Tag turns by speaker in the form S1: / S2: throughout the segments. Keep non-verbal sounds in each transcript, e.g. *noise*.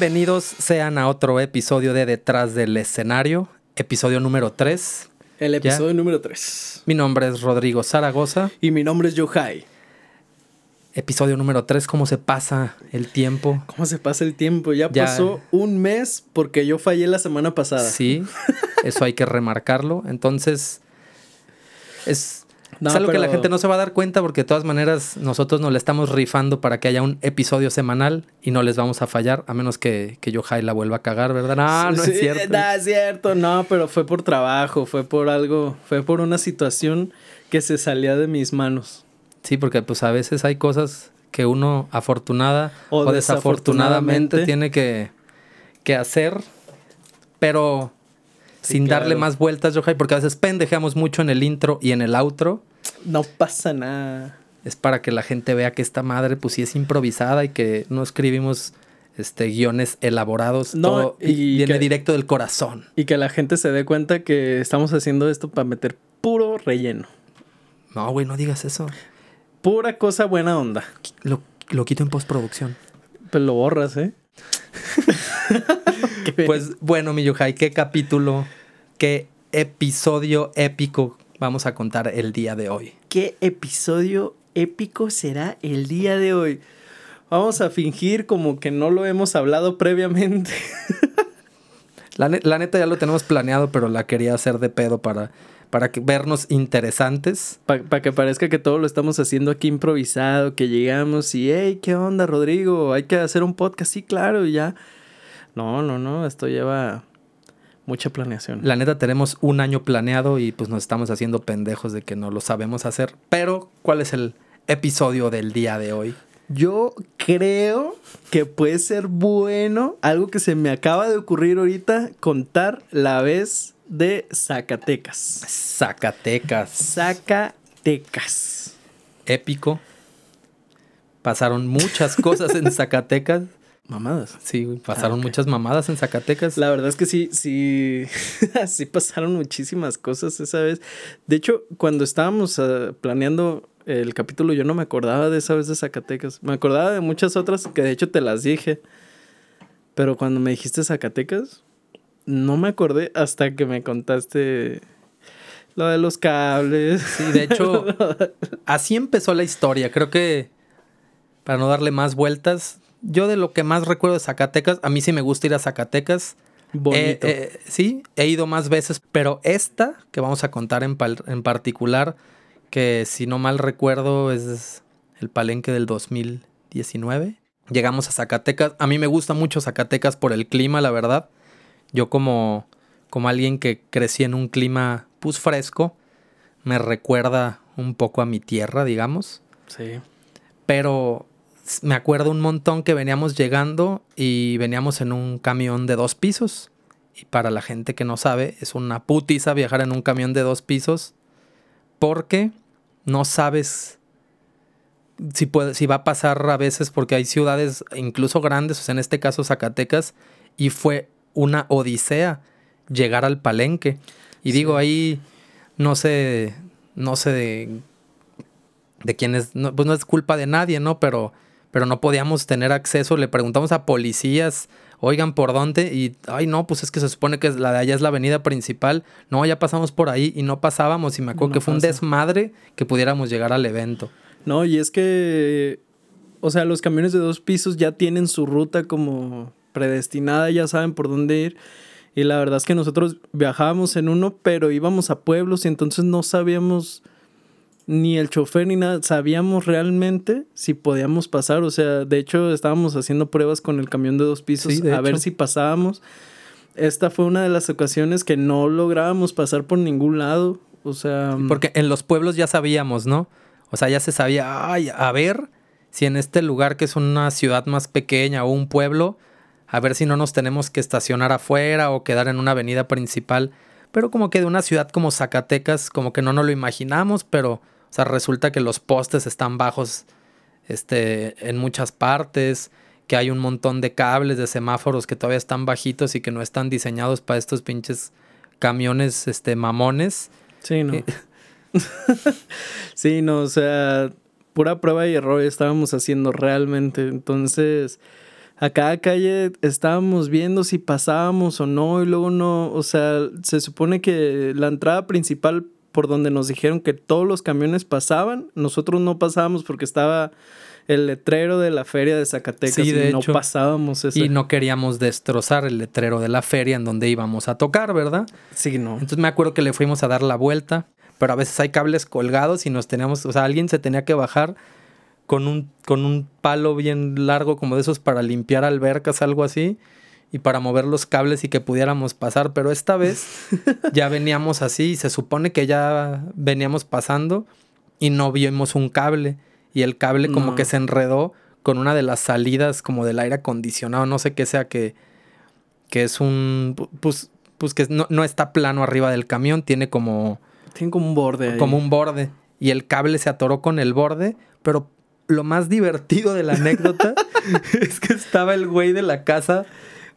S1: Bienvenidos sean a otro episodio de Detrás del Escenario, episodio número 3.
S2: El episodio número 3.
S1: Mi nombre es Rodrigo Zaragoza.
S2: Y mi nombre es Yohai.
S1: Episodio número 3, ¿cómo se pasa el tiempo?
S2: ¿Cómo se pasa el tiempo? Ya, pasó un mes porque yo fallé la semana pasada.
S1: Sí, eso hay que remarcarlo. Entonces, es, algo que la gente no se va a dar cuenta porque de todas maneras nosotros nos le estamos rifando para que haya un episodio semanal y no les vamos a fallar, a menos que, que Yohai la vuelva a cagar, ¿verdad? No, no es cierto.
S2: No, es cierto, no, pero fue por trabajo, fue por algo, fue por una situación que se salía de mis manos.
S1: Sí, porque pues a veces hay cosas que uno afortunada o, desafortunadamente, tiene que, que hacer, pero sin darle más vueltas, Yohai, porque a veces pendejeamos mucho en el intro y en el outro.
S2: No pasa nada.
S1: Es para que la gente vea que esta madre, pues sí es improvisada y que no escribimos este, guiones elaborados. No, y viene directo del corazón.
S2: Y que la gente se dé cuenta que estamos haciendo esto para meter puro relleno.
S1: No, güey, no digas eso.
S2: Pura cosa buena onda.
S1: Lo, lo quito en postproducción.
S2: Pero lo borras, ¿eh? *laughs*
S1: pues bueno, mi Yohai, ¿qué capítulo, qué episodio épico vamos a contar el día de hoy?
S2: ¿Qué episodio épico será el día de hoy? Vamos a fingir como que no lo hemos hablado previamente. *laughs*
S1: la, la neta ya lo tenemos planeado, pero la quería hacer de pedo para para que, vernos interesantes.
S2: Para que parezca que todo lo estamos haciendo aquí improvisado, que llegamos y, hey, ¿qué onda, Rodrigo? Hay que hacer un podcast, sí, claro, y ya. No, no, no, esto lleva mucha planeación.
S1: La neta, tenemos un año planeado y pues nos estamos haciendo pendejos de que no lo sabemos hacer. Pero, ¿cuál es el episodio del día de hoy?
S2: Yo creo que puede ser bueno, algo que se me acaba de ocurrir ahorita, contar la vez de Zacatecas.
S1: Zacatecas.
S2: Zacatecas.
S1: Épico. Pasaron muchas cosas en *laughs* Zacatecas.
S2: Mamadas.
S1: Sí, pasaron ah, muchas mamadas en Zacatecas.
S2: La verdad es que sí, sí, *laughs* sí pasaron muchísimas cosas esa vez. De hecho, cuando estábamos ah, planeando el capítulo, yo no me acordaba de esa vez de Zacatecas. Me acordaba de muchas otras que de hecho te las dije. Pero cuando me dijiste Zacatecas, no me acordé hasta que me contaste lo de los cables.
S1: Sí, de hecho, *laughs* así empezó la historia. Creo que, para no darle más vueltas, yo de lo que más recuerdo de Zacatecas, a mí sí me gusta ir a Zacatecas.
S2: Bonito.
S1: Eh, sí, he ido más veces, pero esta que vamos a contar en, en particular, que si no mal recuerdo es el palenque del 2019. Llegamos a Zacatecas. A mí me gusta mucho Zacatecas por el clima, la verdad. Yo como, como alguien que crecí en un clima pues fresco, me recuerda un poco a mi tierra, digamos.
S2: Sí.
S1: Pero me acuerdo un montón que veníamos llegando y veníamos en un camión de dos pisos. Y para la gente que no sabe, es una putiza viajar en un camión de dos pisos porque no sabes si, puede, si va a pasar a veces porque hay ciudades incluso grandes, o sea, en este caso Zacatecas, y fue una odisea llegar al palenque. Y digo, ahí no sé, no sé de, de quién es, pues no es culpa de nadie, ¿no? Pero, pero no podíamos tener acceso. Le preguntamos a policías, oigan, ¿por dónde? Y, ay, no, pues es que se supone que la de allá es la avenida principal. No, ya pasamos por ahí y no pasábamos. Y me acuerdo que fue un desmadre que pudiéramos llegar al evento.
S2: No, y es que, o sea, los camiones de dos pisos ya tienen su ruta como predestinada, ya saben por dónde ir. Y la verdad es que nosotros viajábamos en uno, pero íbamos a pueblos y entonces no sabíamos ni el chofer ni nada, sabíamos realmente si podíamos pasar. O sea, de hecho estábamos haciendo pruebas con el camión de dos pisos a ver si pasábamos. Esta fue una de las ocasiones que no lográbamos pasar por ningún lado. O sea...
S1: Porque en los pueblos ya sabíamos, ¿no? O sea, ya se sabía, ay, a ver si en este lugar que es una ciudad más pequeña o un pueblo, a ver si no nos tenemos que estacionar afuera o quedar en una avenida principal. Pero como que de una ciudad como Zacatecas, como que no nos lo imaginamos, pero, o sea, resulta que los postes están bajos este, en muchas partes, que hay un montón de cables de semáforos que todavía están bajitos y que no están diseñados para estos pinches camiones este, mamones.
S2: Sí, no. *laughs* sí, no, o sea, pura prueba y error estábamos haciendo realmente. Entonces, a cada calle estábamos viendo si pasábamos o no y luego no, o sea, se supone que la entrada principal por donde nos dijeron que todos los camiones pasaban, nosotros no pasábamos porque estaba el letrero de la feria de Zacatecas y no pasábamos
S1: ese. Y no queríamos destrozar el letrero de la feria en donde íbamos a tocar, ¿verdad?
S2: Sí, no.
S1: Entonces me acuerdo que le fuimos a dar la vuelta, pero a veces hay cables colgados y nos teníamos, o sea, alguien se tenía que bajar con un, con un palo bien largo como de esos para limpiar albercas, algo así y para mover los cables y que pudiéramos pasar, pero esta vez *laughs* ya veníamos así y se supone que ya veníamos pasando y no vimos un cable y el cable como que se enredó con una de las salidas como del aire acondicionado, no sé qué sea que, que es un, pues, pues que no, no está plano arriba del camión, tiene como...
S2: Tiene como un borde.
S1: Como un borde. Y el cable se atoró con el borde, pero lo más divertido de la anécdota *laughs* es que estaba el güey de la casa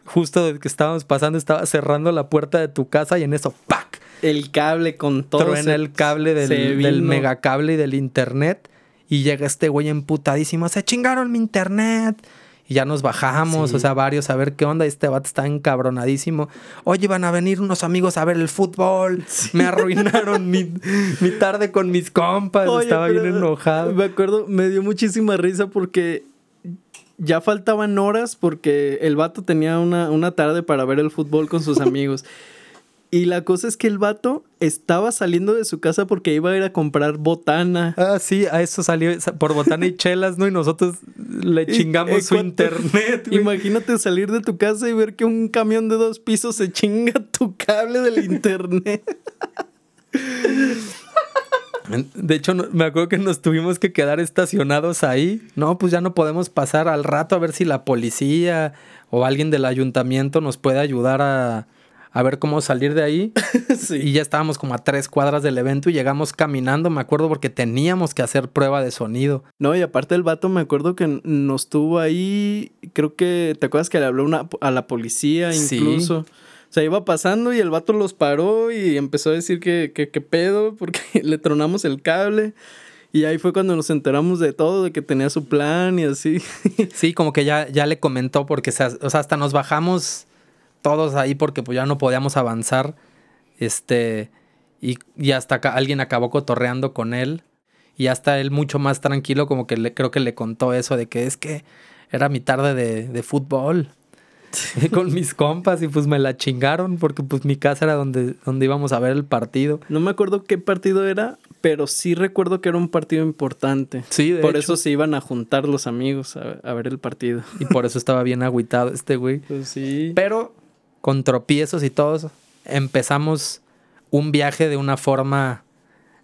S1: justo de que estábamos pasando, estaba cerrando la puerta de tu casa y en eso, ¡pac!
S2: El cable con todo.
S1: Truena el cable del, del megacable y del internet. Y llega este güey emputadísimo, se chingaron mi internet. Y ya nos bajamos, o sea, varios a ver qué onda. Este vato está encabronadísimo. Oye, van a venir unos amigos a ver el fútbol. Me arruinaron mi, tarde con mis compas. Estaba bien enojado.
S2: Me acuerdo, me dio muchísima risa porque ya faltaban horas porque el vato tenía una, tarde para ver el fútbol con sus amigos. *laughs* Y la cosa es que el vato estaba saliendo de su casa porque iba a ir a comprar botana.
S1: Ah, sí, a eso salió por botana y *laughs* chelas, ¿no? Y nosotros le chingamos su internet.
S2: Imagínate salir de tu casa y ver que un camión de dos pisos se chinga tu cable del internet. *laughs*
S1: De hecho, me acuerdo que nos tuvimos que quedar estacionados ahí. No, pues ya no podemos pasar al rato a ver si la policía o alguien del ayuntamiento nos puede ayudar a, ver cómo salir de ahí. *laughs* Y ya estábamos como a tres cuadras del evento y llegamos caminando, me acuerdo, porque teníamos que hacer prueba de sonido.
S2: No, y aparte el vato, me acuerdo que nos tuvo ahí, creo que, ¿te acuerdas que le habló una, a la policía incluso? Sí. O sea, iba pasando y el vato los paró y empezó a decir que, que, pedo *laughs* porque le tronamos el cable. Y ahí fue cuando nos enteramos de todo, de que tenía su plan y así.
S1: Sí, como que ya, ya le comentó porque, o sea, hasta nos bajamos todos ahí porque pues ya no podíamos avanzar. Este, y, y hasta acá alguien acabó cotorreando con él. Y hasta él mucho más tranquilo como que le, creo que le contó eso de que es que era mi tarde de, de fútbol. *laughs* con mis compas y pues me la chingaron porque pues mi casa era donde, donde íbamos a ver el partido.
S2: No me acuerdo qué partido era, pero sí recuerdo que era un partido importante. Sí, de Por eso se iban a juntar los amigos a, ver el partido.
S1: Y por eso estaba bien agüitado este güey.
S2: Pues sí.
S1: Pero con tropiezos y todos empezamos un viaje de una forma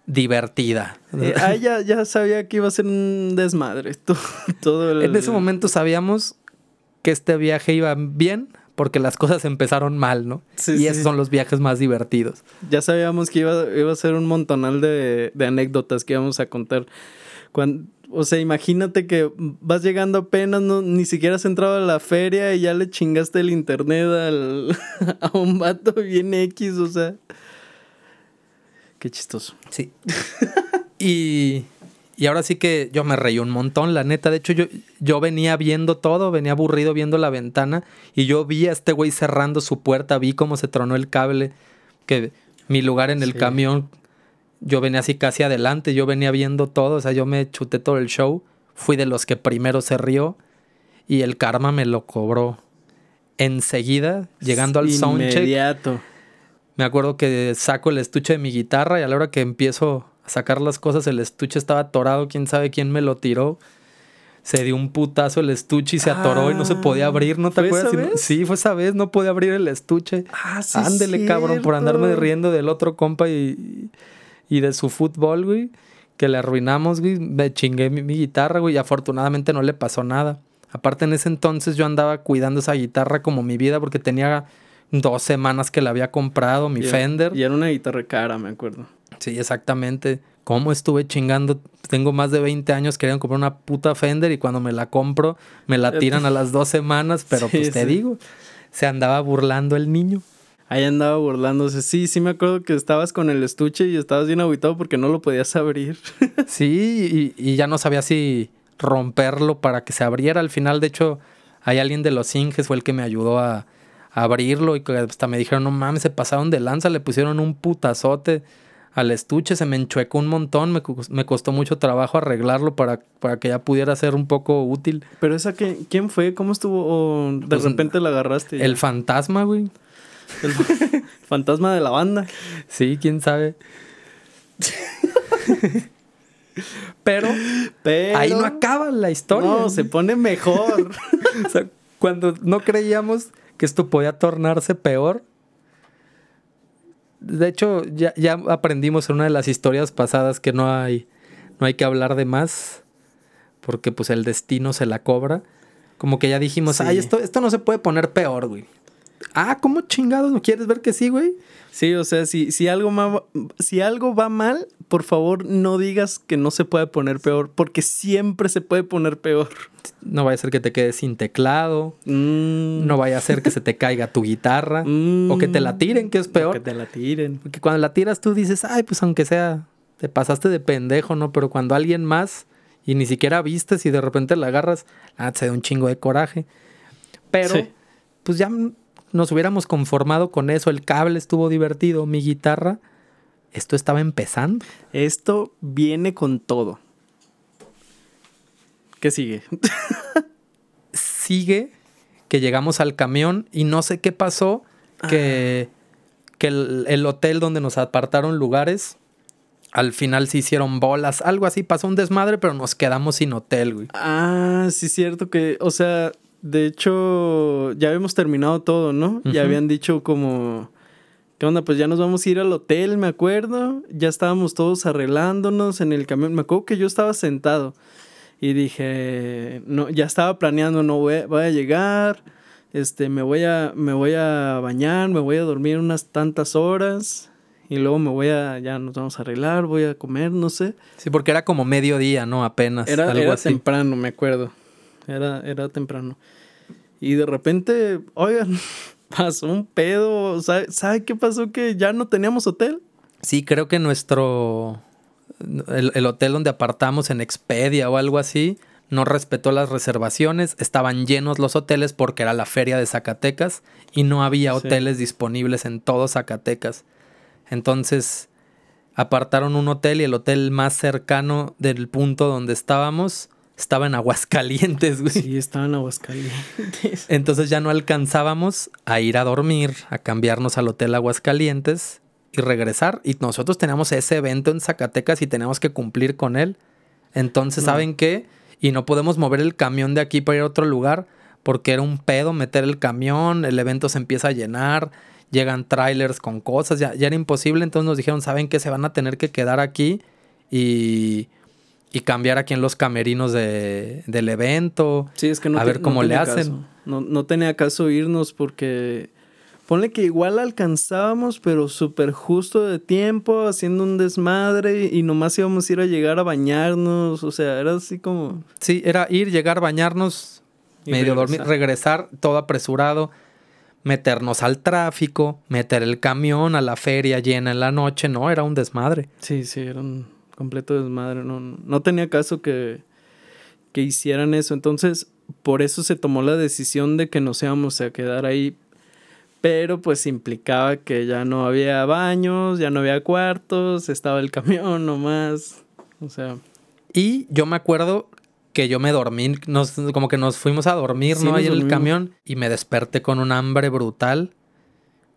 S1: divertida.
S2: Ah, *laughs* ya, ya sabía que iba a ser un desmadre. *laughs* Todo,
S1: En ese momento sabíamos que este viaje iba bien porque las cosas empezaron mal, ¿no? Sí, y esos son los viajes más divertidos.
S2: Ya sabíamos que iba, iba a ser un montonal de, anécdotas que íbamos a contar. Cuando, o sea, imagínate que vas llegando apenas, no, ni siquiera has entrado a la feria y ya le chingaste el internet al, *laughs* a un vato bien X, o sea. Qué chistoso.
S1: Sí. y y ahora sí que yo me reí un montón, la neta. De hecho, yo, yo venía viendo todo, venía aburrido viendo la ventana y yo vi a este güey cerrando su puerta, vi cómo se tronó el cable, que mi lugar en el camión, yo venía así casi adelante, yo venía viendo todo, o sea, yo me chuté todo el show, fui de los que primero se rió y el karma me lo cobró enseguida, llegando al soundcheck. Inmediato. Me acuerdo que saco el estuche de mi guitarra y a la hora que empiezo sacar las cosas, el estuche estaba atorado, quién sabe quién me lo tiró. Se dio un putazo el estuche y se atoró y no se podía abrir, ¿no te acuerdas? sí, fue esa vez, no podía abrir el estuche. Ah, sí. Ándele, cabrón, por andarme riendo del otro compa y, y de su fútbol, güey. Que le arruinamos, güey. Me chingué mi, guitarra, güey, y afortunadamente no le pasó nada. Aparte, en ese entonces yo andaba cuidando esa guitarra como mi vida porque tenía dos semanas que la había comprado, mi Fender.
S2: Y era una guitarra cara, me acuerdo.
S1: Sí, exactamente. ¿Cómo estuve chingando? Tengo más de 20 años queriendo comprar una puta Fender y cuando me la compro me la tiran a las dos semanas, pero *laughs* pues te digo, se andaba burlando el niño.
S2: Ahí andaba burlándose. Sí, sí me acuerdo que estabas con el estuche y estabas bien aguitado porque no lo podías abrir. *laughs*
S1: sí, y, y, ya no sabía si romperlo para que se abriera. Al final, de hecho, Hay alguien de los Inges fue el que me ayudó a, a abrirlo y que hasta me dijeron, no mames, se pasaron de lanza, le pusieron un putazote al estuche, se me enchuecó un montón, me, me costó mucho trabajo arreglarlo para, para que ya pudiera ser un poco útil.
S2: Pero esa, que, ¿quién fue? ¿Cómo estuvo? ¿O de
S1: Pues,
S2: repente la agarraste?
S1: El fantasma, güey.
S2: El *laughs* fantasma de la banda.
S1: Sí, quién sabe. *laughs* Pero
S2: Pero...
S1: ahí no acaba la historia.
S2: No, se pone mejor. *laughs*
S1: O sea, cuando no creíamos que esto podía tornarse peor. De hecho, ya, ya aprendimos en una de las historias pasadas que no hay, no hay que hablar de más. Porque pues el destino se la cobra. Como que ya dijimos,
S2: Sí.
S1: ay, esto, esto no se puede poner peor, güey. Ah, ¿cómo chingados? ¿No quieres ver que sí, güey?
S2: Sí, o sea, si, si, algo ma- si algo va mal, por favor no digas que no se puede poner peor, porque siempre se puede poner peor.
S1: No vaya a ser que te quedes sin teclado.
S2: Mm,
S1: No vaya a ser que se te caiga tu guitarra. *laughs*
S2: mm,
S1: O que te la tiren, que es
S2: o
S1: peor.
S2: Que te la tiren.
S1: Porque cuando la tiras tú dices, ay, pues aunque sea, te pasaste de pendejo, ¿no? Pero cuando alguien más y ni siquiera vistes y de repente la agarras, ah, te da un chingo de coraje. Pero,
S2: Sí.
S1: pues ya nos hubiéramos conformado con eso. El cable estuvo divertido, mi guitarra, esto estaba empezando.
S2: Esto viene con todo. ¿Qué sigue? *laughs*
S1: Sigue que llegamos al camión y no sé qué pasó, que, que el, el hotel donde nos apartaron lugares, al final se hicieron bolas, algo así, pasó un desmadre, pero nos quedamos sin hotel, güey.
S2: Ah, sí, es cierto que, o sea, de hecho, ya habíamos terminado todo, ¿no? Ya habían dicho como, ¿qué onda? Pues ya nos vamos a ir al hotel, me acuerdo. Ya estábamos todos arreglándonos en el camión. Me acuerdo que yo estaba sentado y dije, no, ya estaba planeando, no voy, a- voy a llegar, este, me voy a, me voy a bañar, me voy a dormir unas tantas horas. Y luego me voy a, ya nos vamos a arreglar, voy a comer, no sé.
S1: Sí, porque era como mediodía, ¿no? Apenas.
S2: Era,
S1: algo
S2: era
S1: así.
S2: temprano, me acuerdo. Era, era temprano. Y de repente, oigan, *laughs* pasó un pedo. ¿Sabe, ¿Sabe qué pasó? Que ya no teníamos hotel.
S1: Sí, creo que nuestro. El, el hotel donde apartamos en Expedia o algo así no respetó las reservaciones. Estaban llenos los hoteles porque era la feria de Zacatecas y no había
S2: Sí.
S1: hoteles disponibles en todo Zacatecas. Entonces apartaron un hotel y el hotel más cercano del punto donde estábamos estaba en Aguascalientes, güey.
S2: Sí, estaba en Aguascalientes.
S1: Entonces ya no alcanzábamos a ir a dormir, a cambiarnos al hotel Aguascalientes y regresar. Y nosotros teníamos ese evento en Zacatecas y teníamos que cumplir con él. Entonces,
S2: No.
S1: ¿saben qué? Y no podemos mover el camión de aquí para ir a otro lugar porque era un pedo meter el camión, el evento se empieza a llenar, llegan trailers con cosas, ya, ya era imposible. Entonces nos dijeron, ¿saben qué? Se van a tener que quedar aquí y, y cambiar aquí en los camerinos de- del evento.
S2: Sí, es que no
S1: A ver
S2: no
S1: cómo le
S2: tenía
S1: hacen.
S2: caso. No, no tenía caso irnos porque. Ponle que igual alcanzábamos, pero súper justo de tiempo, haciendo un desmadre y nomás íbamos a ir a llegar a bañarnos. O sea, era así como.
S1: Sí, era ir, llegar, bañarnos,
S2: Y
S1: medio
S2: regresar.
S1: dormir, regresar, todo apresurado, meternos al tráfico, meter el camión a la feria llena en la noche, no, era un desmadre.
S2: Sí, sí, era un completo desmadre. No, no tenía caso que, que hicieran eso. Entonces, por eso se tomó la decisión de que nos íbamos a quedar ahí. Pero pues implicaba que ya no había baños, ya no había cuartos, estaba el camión nomás. O sea,
S1: Y yo me acuerdo que yo me dormí, nos, como que nos fuimos a dormir,
S2: Sí,
S1: ¿no? Ahí en el camión y me desperté con un hambre brutal.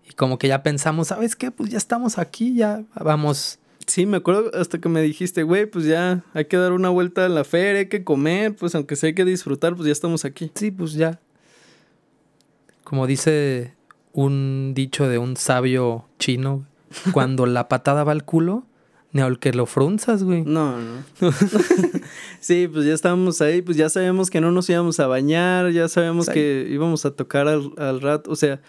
S1: Y como que ya pensamos, ¿sabes qué? Pues ya estamos aquí, ya vamos.
S2: Sí, me acuerdo hasta que me dijiste, güey, pues ya hay que dar una vuelta a la feria, hay que comer, pues aunque sea hay que disfrutar, pues ya estamos aquí.
S1: Sí, pues ya. Como dice un dicho de un sabio chino, *laughs* cuando la patada va al culo, ni al que lo frunzas, güey.
S2: No, no. *laughs* sí, pues ya estábamos ahí, pues ya sabíamos que no nos íbamos a bañar, ya sabíamos que íbamos a tocar al, al rato, o sea,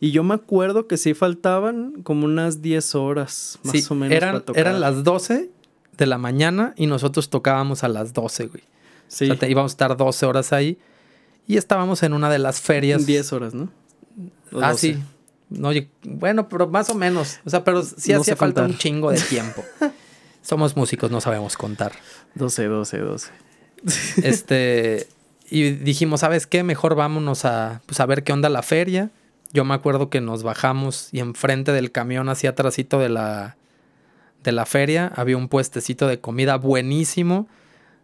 S2: y yo me acuerdo que sí faltaban como unas 10 horas, más
S1: Sí,
S2: o menos.
S1: eran,
S2: para tocar.
S1: eran las 12 de la mañana y nosotros tocábamos a las 12, güey.
S2: Sí,
S1: O sea, te- íbamos a estar 12 horas ahí y estábamos en una de las ferias.
S2: 10 horas, ¿no?
S1: Ah,
S2: 12.
S1: sí. No, oye, bueno, pero más o menos. O sea, pero sí
S2: No
S1: hacía falta un chingo de *laughs* tiempo. Somos músicos, no sabemos contar.
S2: 12, 12, 12.
S1: Este. Y dijimos, ¿sabes qué? Mejor vámonos a, pues, a ver qué onda la feria. Yo me acuerdo que nos bajamos y enfrente del camión, hacia atrásito de la, de la feria, había un puestecito de comida buenísimo.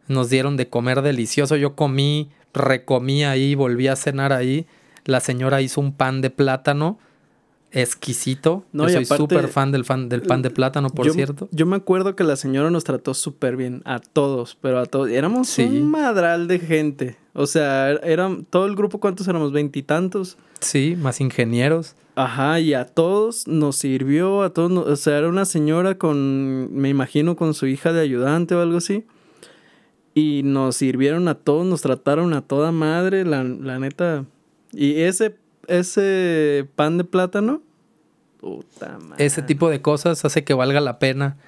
S1: Nos dieron de comer delicioso. Yo comí, recomí ahí, volví a cenar ahí. La señora hizo un pan de plátano exquisito.
S2: No,
S1: yo soy súper fan del, fan del pan de plátano, por
S2: yo,
S1: cierto.
S2: Yo me acuerdo que la señora nos trató súper bien, a todos, pero a todos. Éramos
S1: Sí.
S2: un madral de gente. O sea, eran todo el grupo, ¿cuántos éramos? Veintitantos.
S1: Sí, más ingenieros.
S2: Ajá, y a todos nos sirvió, a todos, nos- o sea, era una señora con, me imagino, con su hija de ayudante o algo así. Y nos sirvieron a todos, nos trataron a toda madre, la, la neta. Y ese, ese pan de plátano, puta madre.
S1: Ese tipo de cosas hace que valga la pena.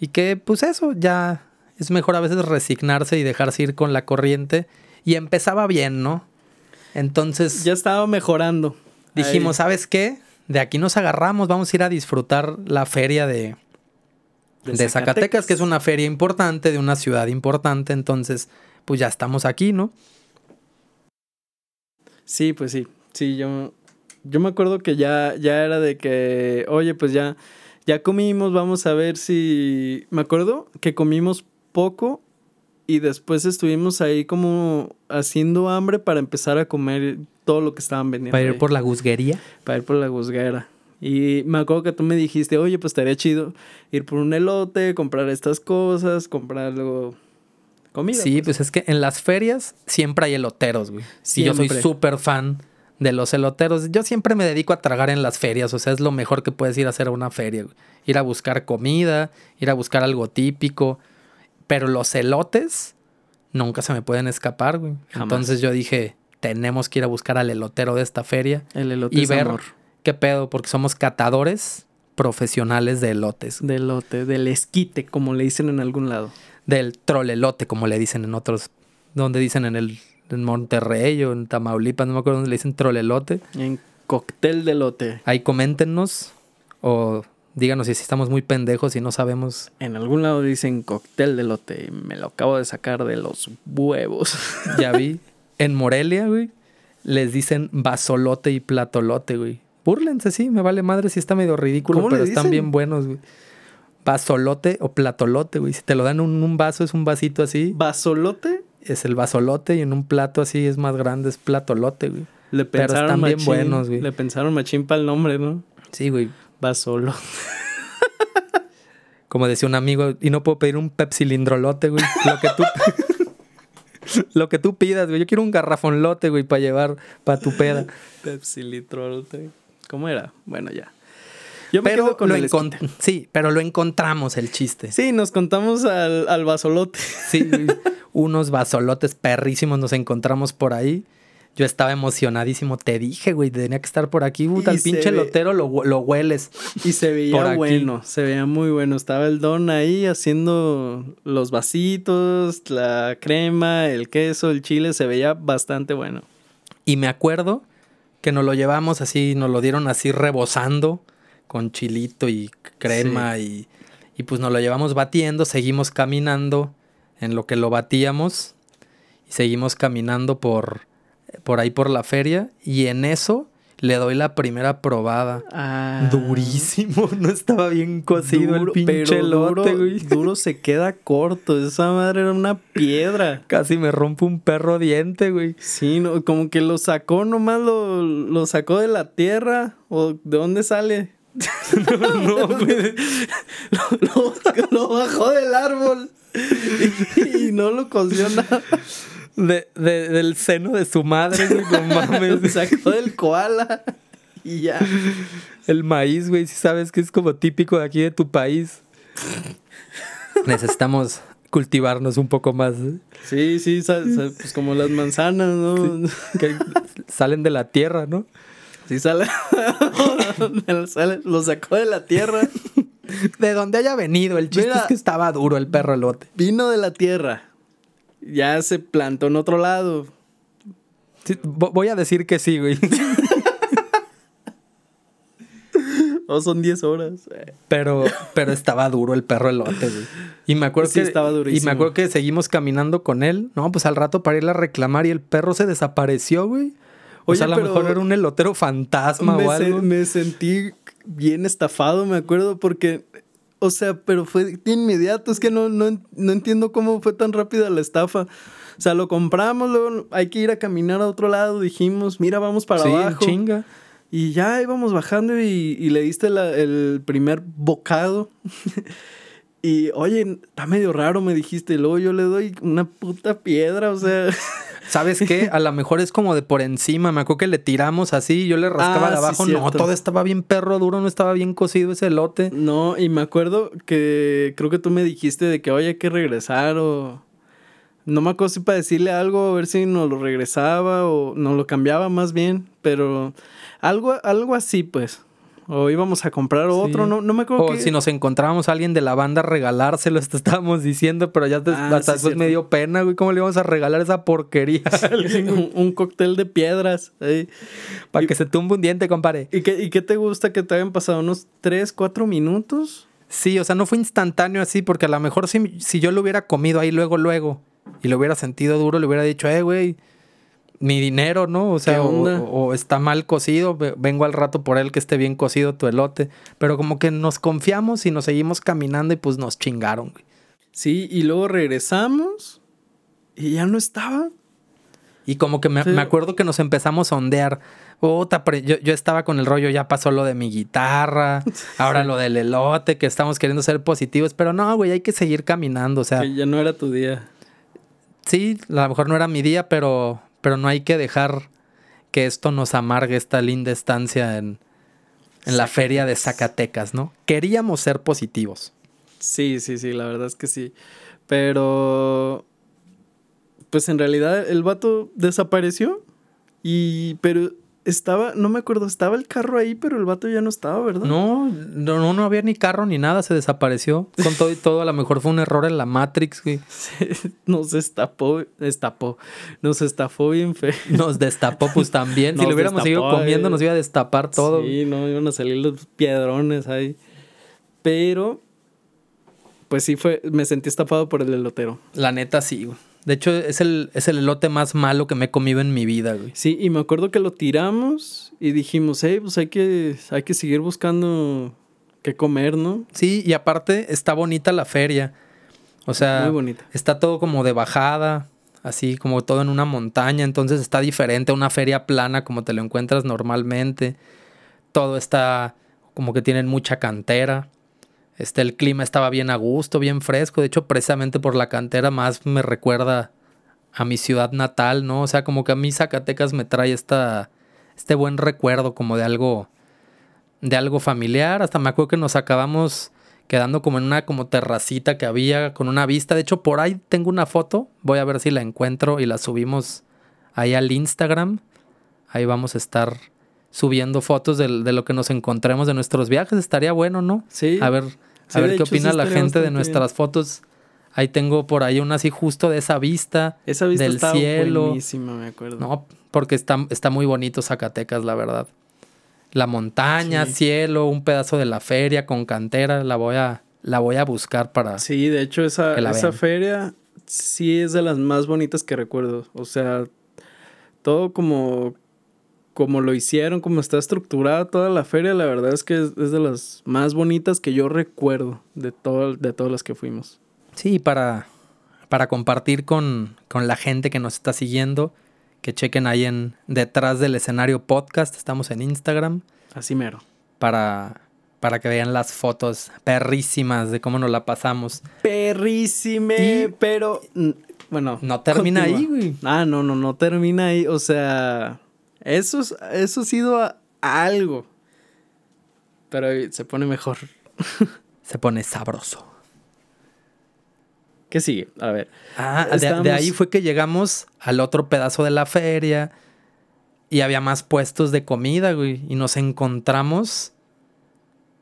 S1: Y que, pues eso, ya es mejor a veces resignarse y dejarse ir con la corriente. Y empezaba bien, ¿no? Entonces
S2: Ya estaba mejorando.
S1: dijimos,
S2: Ahí.
S1: ¿sabes qué? De aquí nos agarramos, vamos a ir a disfrutar la feria de,
S2: De
S1: de Zacatecas,
S2: Zacatecas.
S1: que es una feria importante, de una ciudad importante. Entonces, pues ya estamos aquí, ¿no?
S2: Sí, pues sí. Sí, yo, yo me acuerdo que ya, ya era de que, oye, pues ya, ya comimos, vamos a ver si. Me acuerdo que comimos poco y después estuvimos ahí como haciendo hambre para empezar a comer todo lo que estaban vendiendo.
S1: Para ir
S2: ahí,
S1: por la guzguería.
S2: para ir por la guzguera. Y me acuerdo que tú me dijiste, oye, pues estaría chido ir por un elote, comprar estas cosas, comprar algo. Comida.
S1: Sí, pues es que en las ferias siempre hay eloteros, güey. Y yo soy
S2: Siempre.
S1: súper fan de los eloteros. Yo siempre me dedico a tragar en las ferias, o sea, es lo mejor que puedes ir a hacer a una feria, güey. Ir a buscar comida, ir a buscar algo típico. Pero los elotes nunca se me pueden escapar, güey.
S2: Jamás.
S1: Entonces yo dije, tenemos que ir a buscar al elotero de esta feria
S2: El elote
S1: y
S2: es
S1: ver
S2: amor.
S1: qué pedo, porque somos catadores profesionales de elotes.
S2: Del elote, del esquite, como le dicen en algún lado.
S1: del trolelote, como le dicen en otros, donde dicen en el en Monterrey o en Tamaulipas, no me acuerdo dónde le dicen trolelote.
S2: En cóctel de elote.
S1: Ahí coméntenos o díganos si estamos muy pendejos y no sabemos.
S2: En algún lado dicen cóctel de elote. y Me lo acabo de sacar de los huevos. *laughs*
S1: Ya vi. en Morelia, güey, les dicen vasolote y platolote, güey. Búrlense, sí, me vale madre si está medio ridículo,
S2: ¿Cómo le
S1: pero están bien buenos, güey. Vasolote o platolote, güey. Si te lo dan en un, un vaso, es un vasito así.
S2: Vasolote.
S1: es el vasolote y en un plato así es más grande, es platolote, güey.
S2: Le
S1: Pero están bien buenos, güey.
S2: Le pensaron machín para el nombre, ¿no?
S1: Sí, güey.
S2: Vasolo.
S1: Como decía un amigo, y no puedo pedir un pepsilindrolote, güey. Lo que tú... *laughs* Lo que tú pidas, güey. Yo quiero un garrafonlote, güey, para llevar para tu peda.
S2: Pepsi litrolote. ¿Cómo era? Bueno, ya. Yo me
S1: Pero
S2: quedo con
S1: lo
S2: el.
S1: Sí, pero lo encontramos el chiste.
S2: Sí, nos contamos al, al vasolote.
S1: Sí, unos vasolotes perrísimos nos encontramos por ahí. Yo estaba emocionadísimo. Te dije, güey, tenía que estar por aquí. Puta, el pinche
S2: ve-
S1: lotero lo, lo hueles.
S2: Y se veía bueno, se veía muy bueno. Estaba el don ahí haciendo los vasitos, la crema, el queso, el chile, se veía bastante bueno.
S1: Y me acuerdo que nos lo llevamos así, nos lo dieron así rebosando con chilito y crema y, y pues nos lo llevamos batiendo, seguimos caminando en lo que lo batíamos y seguimos caminando por, por ahí por la feria y en eso le doy la primera probada.
S2: Ah,
S1: Durísimo, *laughs* no estaba bien cocido el pinche elote, güey.
S2: duro se queda corto. Esa madre era una piedra. *laughs*
S1: Casi me rompe un perro diente, güey.
S2: Sí, no, como que lo sacó nomás, lo, lo sacó de la tierra. ¿O de dónde sale? *laughs*
S1: No, güey.
S2: lo, lo- lo bajó del árbol y, y no lo coció nada.
S1: De, de- del seno de su madre, güey, no *laughs* mames.
S2: Sacó del koala y ya.
S1: El maíz, güey, si sabes que es como típico de aquí de tu país. Necesitamos cultivarnos un poco más. ¿eh?
S2: Sí, sí, pues como las manzanas, ¿no?
S1: Que salen de la tierra, ¿no?
S2: Sí, sale, *laughs* sale- Lo sacó de la tierra.
S1: De donde haya venido. El chiste
S2: Mira.
S1: es que estaba duro el perro elote.
S2: Vino de la tierra. Ya se plantó en otro lado.
S1: Sí, voy a decir que sí, güey. *laughs*
S2: O son 10 horas.
S1: Pero, pero estaba duro el perro elote, güey. Y me acuerdo
S2: Sí,
S1: que
S2: estaba durísimo.
S1: Y me acuerdo que seguimos caminando con él. No, pues al rato para irle a reclamar y el perro se desapareció, güey. O sea, a lo mejor era un elotero fantasma o
S2: se-
S1: algo.
S2: me sentí bien estafado, me acuerdo, porque, o sea, pero fue de inmediato, es que no, no, no entiendo cómo fue tan rápida la estafa. O sea, lo compramos, luego hay que ir a caminar a otro lado, dijimos, mira, vamos para
S1: sí,
S2: abajo.
S1: chinga.
S2: Y ya íbamos bajando y, y le diste la- el primer bocado. *laughs* y, oye, está medio raro, me dijiste. Y luego yo le doy una puta piedra, o sea... *laughs*
S1: ¿Sabes qué? A lo mejor es como de por encima. Me acuerdo que le tiramos así, yo le rascaba
S2: Ah,
S1: de
S2: sí,
S1: abajo. no, todo estaba bien perro duro, no estaba bien cocido ese elote.
S2: No, y me acuerdo que creo que tú me dijiste de que oye hay que regresar o no me acuerdo si para decirle algo, a ver si nos lo regresaba o nos lo cambiaba más bien, pero algo, algo así pues. O íbamos a comprar otro,
S1: Sí.
S2: no, no me acuerdo
S1: O si nos encontrábamos a alguien de la banda, regalárselo, esto *laughs* estábamos diciendo, pero ya te-
S2: Ah,
S1: hasta
S2: sí,
S1: después
S2: cierto.
S1: me dio pena, güey. ¿Cómo le íbamos a regalar esa porquería? *laughs*
S2: un, un cóctel de piedras.
S1: Para
S2: Y-
S1: que se tumbe un diente, compadre.
S2: ¿Y qué, ¿Y qué te gusta que te hayan pasado unos 3, 4 minutos?
S1: Sí, o sea, no fue instantáneo así, porque a lo mejor si, si yo lo hubiera comido ahí luego, luego, y lo hubiera sentido duro, le hubiera dicho, eh, güey, mi dinero, ¿no? O sea,
S2: ¿Qué
S1: o, o está mal cocido, ve- vengo al rato por él que esté bien cocido tu elote. Pero como que nos confiamos y nos seguimos caminando y pues nos chingaron, güey.
S2: Sí, y luego regresamos y ya no estaba.
S1: Y como que me,
S2: Sí.
S1: me acuerdo que nos empezamos a ondear. Yo, yo estaba con el rollo, ya pasó lo de mi guitarra, *laughs* ahora lo del elote, que estamos queriendo ser positivos, pero no, güey, hay que seguir caminando. O sea,
S2: Que ya no era tu día.
S1: sí, a lo mejor no era mi día, pero, pero no hay que dejar que esto nos amargue esta linda estancia en, en la feria de Zacatecas, ¿no? Queríamos ser positivos.
S2: Sí, sí, sí, la verdad es que sí. Pero. Pues en realidad el vato desapareció. Y. Pero estaba. No me acuerdo, estaba el carro ahí, pero el vato ya no estaba, ¿verdad?
S1: No, no, no, había ni carro ni nada, se desapareció. Con todo y todo, a lo mejor fue un error en la Matrix, güey. *laughs*
S2: Nos estapó. Estapó. Nos estafó bien feo.
S1: Nos destapó, pues también. si lo hubiéramos seguido
S2: destapó,
S1: comiendo,
S2: eh.
S1: nos iba a destapar todo.
S2: Sí, no, iban a salir los piedrones ahí. Pero. Pues sí fue. Me sentí estafado por el elotero.
S1: La neta, sí, güey. De hecho, es el, es el elote más malo que me he comido en mi vida, güey.
S2: Sí, y me acuerdo que lo tiramos y dijimos, hey, pues hay que, hay que seguir buscando qué comer, ¿no?
S1: Sí, y aparte está bonita la feria. O sea,
S2: Muy bonita.
S1: está todo como de bajada, así como todo en una montaña, entonces está diferente a una feria plana como te lo encuentras normalmente. Todo está como que tienen mucha cantera. Este, el clima estaba bien a gusto, bien fresco. De hecho, precisamente por la cantera más me recuerda a mi ciudad natal, ¿no? O sea, como que a mí Zacatecas me trae esta, este buen recuerdo como de algo, de algo familiar. Hasta me acuerdo que nos acabamos quedando como en una como terracita que había con una vista. De hecho, por ahí tengo una foto. Voy a ver si la encuentro y la subimos ahí al Instagram. Ahí vamos a estar subiendo fotos del- de, lo que nos encontremos de nuestros viajes. Estaría bueno, ¿no?
S2: Sí.
S1: A ver,
S2: Sí,
S1: a ver
S2: de
S1: qué
S2: hecho, sí
S1: opina la gente de nuestras fotos. Ahí tengo por ahí una así justo de esa vista.
S2: Esa vista
S1: del
S2: estaba
S1: cielo.
S2: buenísima, me acuerdo.
S1: No, porque está, está muy bonito Zacatecas, la verdad. La montaña,
S2: Sí.
S1: cielo, un pedazo de la feria con cantera, la voy a, la voy a buscar para...
S2: Sí, de hecho, esa, esa feria sí es de las más bonitas que recuerdo. O sea, todo como, como lo hicieron, como está estructurada toda la feria, la verdad es que es, es de las más bonitas que yo recuerdo de, todo, de todas las que fuimos.
S1: Sí, para, para compartir con, con la gente que nos está siguiendo, que chequen ahí en detrás del escenario podcast, estamos en Instagram,
S2: Así mero.
S1: para, para que vean las fotos perrísimas de cómo nos la pasamos.
S2: Perrísime,
S1: Y-
S2: pero bueno.
S1: No termina
S2: continúa.
S1: ahí, güey.
S2: Ah, no, no, no termina ahí. O sea, eso, es- eso ha sido a- algo. Pero se pone mejor. *laughs*
S1: Se pone sabroso.
S2: ¿Qué sigue? A ver.
S1: Ah, de, ahí fue que llegamos al otro pedazo de la feria y había más puestos de comida, güey. Y nos encontramos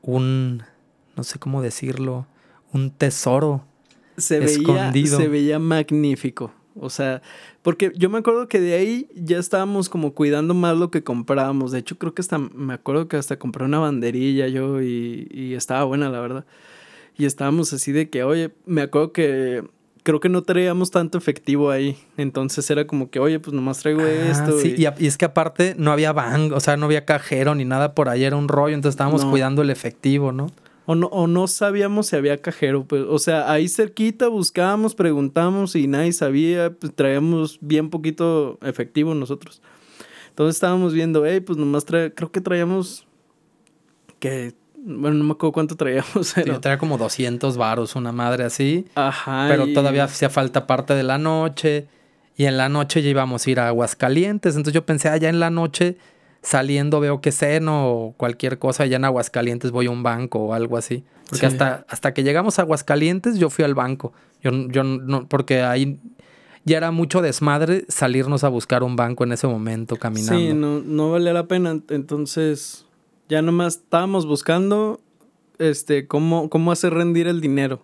S1: un, no sé cómo decirlo, un tesoro.
S2: Se veía,
S1: Escondido.
S2: se veía magnífico. O sea, porque yo me acuerdo que de ahí ya estábamos como cuidando más lo que comprábamos. De hecho, creo que hasta, me acuerdo que hasta compré una banderilla yo y, y estaba buena, la verdad. Y estábamos así de que, oye, me acuerdo que creo que no traíamos tanto efectivo ahí. Entonces era como que, oye, pues nomás traigo
S1: Ah,
S2: esto.
S1: sí, y... es que aparte no había banco, o sea, no había cajero ni nada por ahí, era un rollo, entonces estábamos
S2: No.
S1: cuidando el efectivo, ¿no?
S2: O no, o no sabíamos si había cajero. Pues, o sea, ahí cerquita buscábamos, preguntamos y nadie sabía. Pues traíamos bien poquito efectivo nosotros. Entonces estábamos viendo, hey, pues nomás trae, creo que traíamos que, bueno, no me acuerdo cuánto traíamos. *laughs* Pero,
S1: Yo traía como 200 varos, una madre así,
S2: Ajá.
S1: pero
S2: y-
S1: todavía hacía falta parte de la noche y en la noche ya íbamos a ir a Aguascalientes, entonces yo pensé, allá en la noche saliendo veo que ceno o cualquier cosa, allá en Aguascalientes voy a un banco o algo así, porque
S2: Sí.
S1: hasta, hasta que llegamos a Aguascalientes yo fui al banco, yo, yo no, porque ahí ya era mucho desmadre salirnos a buscar un banco en ese momento caminando.
S2: Sí, no, no valía la pena. Entonces, ya nomás estábamos buscando este, cómo, cómo hacer rendir el dinero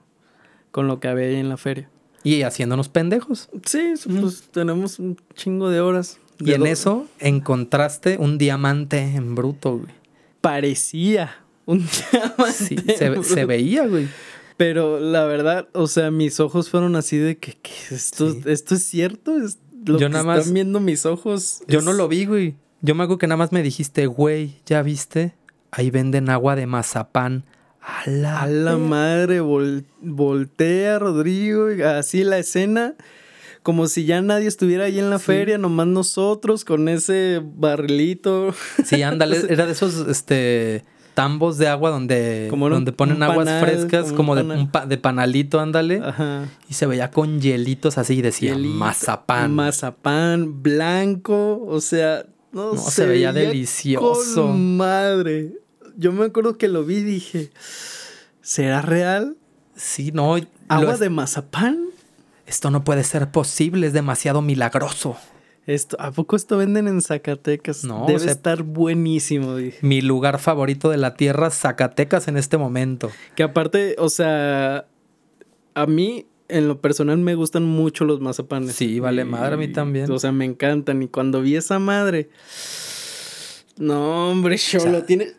S2: con lo que había ahí en la feria.
S1: Y haciéndonos pendejos.
S2: Sí, pues tenemos un chingo de horas.
S1: Y en eso encontraste un diamante en bruto, güey.
S2: Parecía un *laughs* diamante.
S1: Sí, se, se veía, güey.
S2: Pero la verdad, o sea, mis ojos fueron así de que, ¿qué es esto,
S1: Sí.
S2: esto es cierto. Es lo
S1: Yo
S2: que
S1: nada más-
S2: están viendo mis ojos.
S1: Yo
S2: es-
S1: no lo vi, güey. Yo me acuerdo que nada más me dijiste, güey, ¿ya viste? Ahí venden agua de mazapán. A la,
S2: A la
S1: ver-
S2: madre, vol- voltea Rodrigo, así la escena, como si ya nadie estuviera ahí en la
S1: Sí.
S2: feria, nomás nosotros con ese barrilito.
S1: Sí, ándale. *laughs* Era de esos, este... Tambos de agua donde,
S2: Como
S1: donde ponen aguas frescas,
S2: como
S1: de, un pa- de panalito, ándale.
S2: Ajá.
S1: Y se veía con hielitos así y decía
S2: Hielito,
S1: mazapán.
S2: Mazapán blanco, o sea, no,
S1: No, se veía delicioso.
S2: Con madre. Yo me acuerdo que lo vi y dije, ¿será real?
S1: sí, no.
S2: ¿Agua de mazapán?
S1: Esto no puede ser posible, es demasiado milagroso.
S2: Esto, ¿A poco esto venden en Zacatecas?
S1: No,
S2: Debe
S1: o sea-
S2: estar buenísimo, dije.
S1: Mi lugar favorito de la tierra, Zacatecas, en este momento.
S2: Que aparte, o sea, a mí en lo personal me gustan mucho los mazapanes.
S1: Sí, vale madre, a mí también.
S2: O sea, me encantan. Y cuando vi esa madre. No, hombre, Cholo, tiene. *laughs*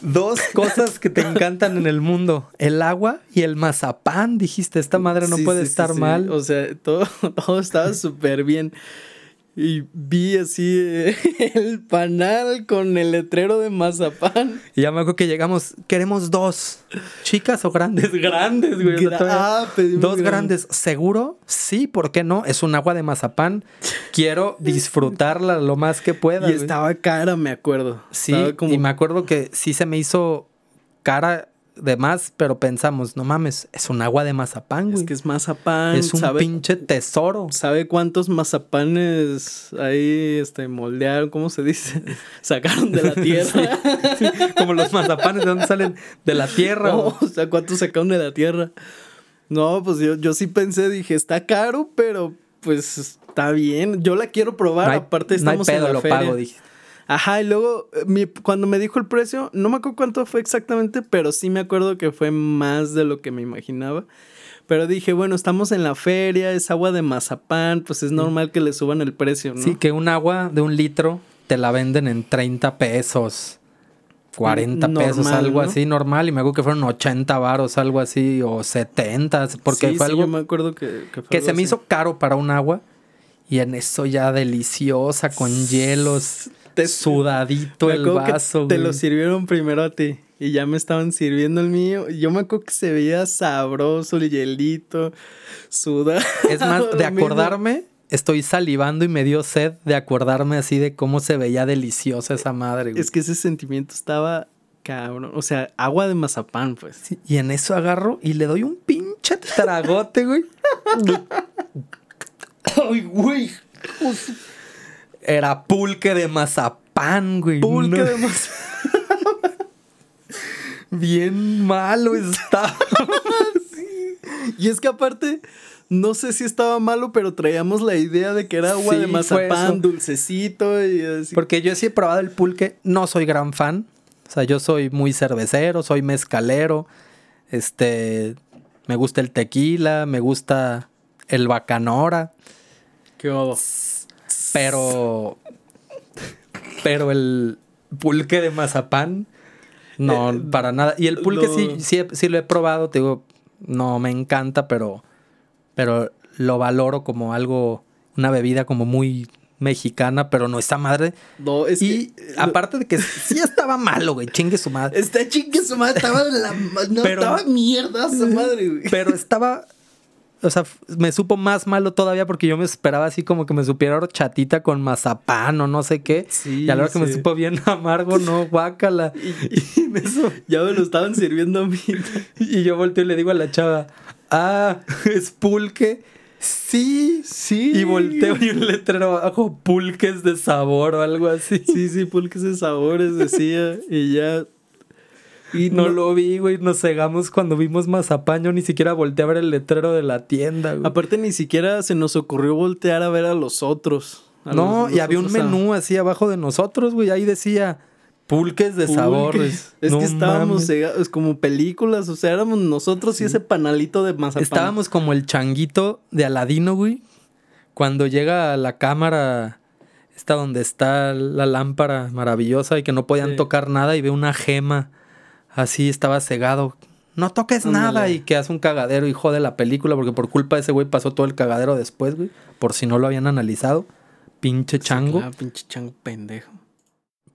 S1: Dos cosas que te *laughs* encantan en el mundo: el agua y el mazapán. Dijiste, esta madre no
S2: Sí,
S1: puede
S2: sí,
S1: estar
S2: sí.
S1: mal.
S2: O sea, todo, *laughs* todo estaba *laughs* súper bien. Y vi así eh, *laughs* el panal con el letrero de mazapán.
S1: Y ya me acuerdo que llegamos, queremos dos. ¿Chicas o grandes? *laughs* Grandes, güey.
S2: Gra- ah, pedimos
S1: Dos
S2: grandes.
S1: grandes. ¿Seguro? Sí, ¿por qué no? Es un agua de mazapán. Quiero *laughs* disfrutarla lo más que pueda.
S2: Y
S1: güey.
S2: estaba cara, me acuerdo.
S1: Sí,
S2: como
S1: y me acuerdo que sí se me hizo cara de más, pero pensamos, no mames, es un agua de mazapán, güey.
S2: Es que es mazapán.
S1: Es un
S2: sabe,
S1: pinche tesoro.
S2: ¿Sabe cuántos mazapanes ahí este, moldearon? ¿Cómo se dice? *laughs* Sacaron de la *laughs* tierra. *laughs*
S1: Como los mazapanes de donde salen de la tierra.
S2: No, o sea, ¿cuántos sacaron de la tierra? No, pues yo, yo sí pensé, dije, está caro, pero pues está bien. Yo la quiero probar.
S1: No hay-
S2: Aparte,
S1: no hay
S2: estamos
S1: pedo,
S2: en la
S1: lo
S2: feria.
S1: pago, dije.
S2: Ajá, y luego eh, mi- cuando me dijo el precio, no me acuerdo cuánto fue exactamente, pero sí me acuerdo que fue más de lo que me imaginaba. Pero dije, bueno, estamos en la feria, es agua de mazapán, pues es normal que le suban el precio, ¿no?
S1: Sí, que un agua de un litro te la venden en 30 pesos. 40 pesos, algo
S2: ¿no?
S1: así normal. Y me acuerdo que fueron 80 varos, algo así, o 70, porque
S2: Sí,
S1: fue
S2: sí,
S1: algo
S2: yo me acuerdo que, que fue
S1: que se me hizo caro para un agua. Y en eso ya deliciosa, con hielos,
S2: Te-
S1: sudadito
S2: Me
S1: el vaso.
S2: Te
S1: güey.
S2: lo sirvieron primero a ti. Y ya me estaban sirviendo el mío. Yo me acuerdo que se veía sabroso el hielito, sudado.
S1: Es más, de *laughs* acordarme, estoy salivando y me dio sed de acordarme así de cómo se veía deliciosa esa madre. güey.
S2: Es que ese sentimiento estaba cabrón. O sea, agua de mazapán, pues.
S1: Sí, y en eso agarro y le doy un pinche tragote, güey. *laughs* Ay, güey. Era pulque de mazapán, güey.
S2: Pulque
S1: No,
S2: de mazapán. *laughs*
S1: Bien malo está.
S2: Y es que aparte, no sé si estaba malo, pero traíamos la idea de que era agua
S1: Sí,
S2: de mazapán, dulcecito y así.
S1: Porque yo sí he probado el pulque, no soy gran fan. O sea, yo soy muy cervecero, soy mezcalero. Este, Me gusta el tequila, me gusta el bacanora.
S2: Qué odo.
S1: Pero. Pero el pulque de mazapán. No,
S2: Eh,
S1: para nada. Y el pulque sí, sí, sí lo he probado, te digo, no me encanta, pero, pero lo valoro como algo, una bebida como muy mexicana, pero no está madre.
S2: No, es
S1: y
S2: que-
S1: aparte de que sí estaba malo, güey, chingue su madre.
S2: Está chingue su madre, estaba la no,
S1: Pero-
S2: estaba mierda esa madre, güey.
S1: Pero estaba. O sea, me supo más malo todavía porque yo me esperaba así como que me supiera horchatita con mazapán o no sé qué.
S2: Sí,
S1: y a la hora que me supo bien *laughs* amargo, no, guácala. *laughs* Y, me su- *laughs*
S2: Ya me lo estaban sirviendo a mí.
S1: y yo volteo y le digo a la chava, ah, es pulque. Sí,
S2: Sí.
S1: Y volteo y un letrero abajo, pulques de sabor o algo así.
S2: Sí, sí, pulques de sabores decía y ya
S1: Y no, lo vi, güey. Nos cegamos cuando vimos mazapán. Yo ni siquiera volteé a ver el letrero de la tienda, güey.
S2: Aparte ni siquiera se nos ocurrió voltear a ver a los otros. A
S1: No,
S2: los-
S1: y había un menú así abajo de nosotros, güey. Ahí decía pulques de sabores. *laughs*
S2: Es
S1: No
S2: que estábamos cegados, como películas, o sea, éramos nosotros y ese panalito de mazapán.
S1: Estábamos como el changuito de Aladino, güey. Cuando llega a la cámara, esta donde está la lámpara maravillosa y que no podían
S2: Sí.
S1: tocar nada y ve una gema. Así estaba cegado. No toques nada y que hace un cagadero y jode la película porque por culpa de ese güey pasó todo el cagadero después, güey. Por si no lo habían analizado. Pinche
S2: Sí,
S1: chango.
S2: claro, pinche chango pendejo.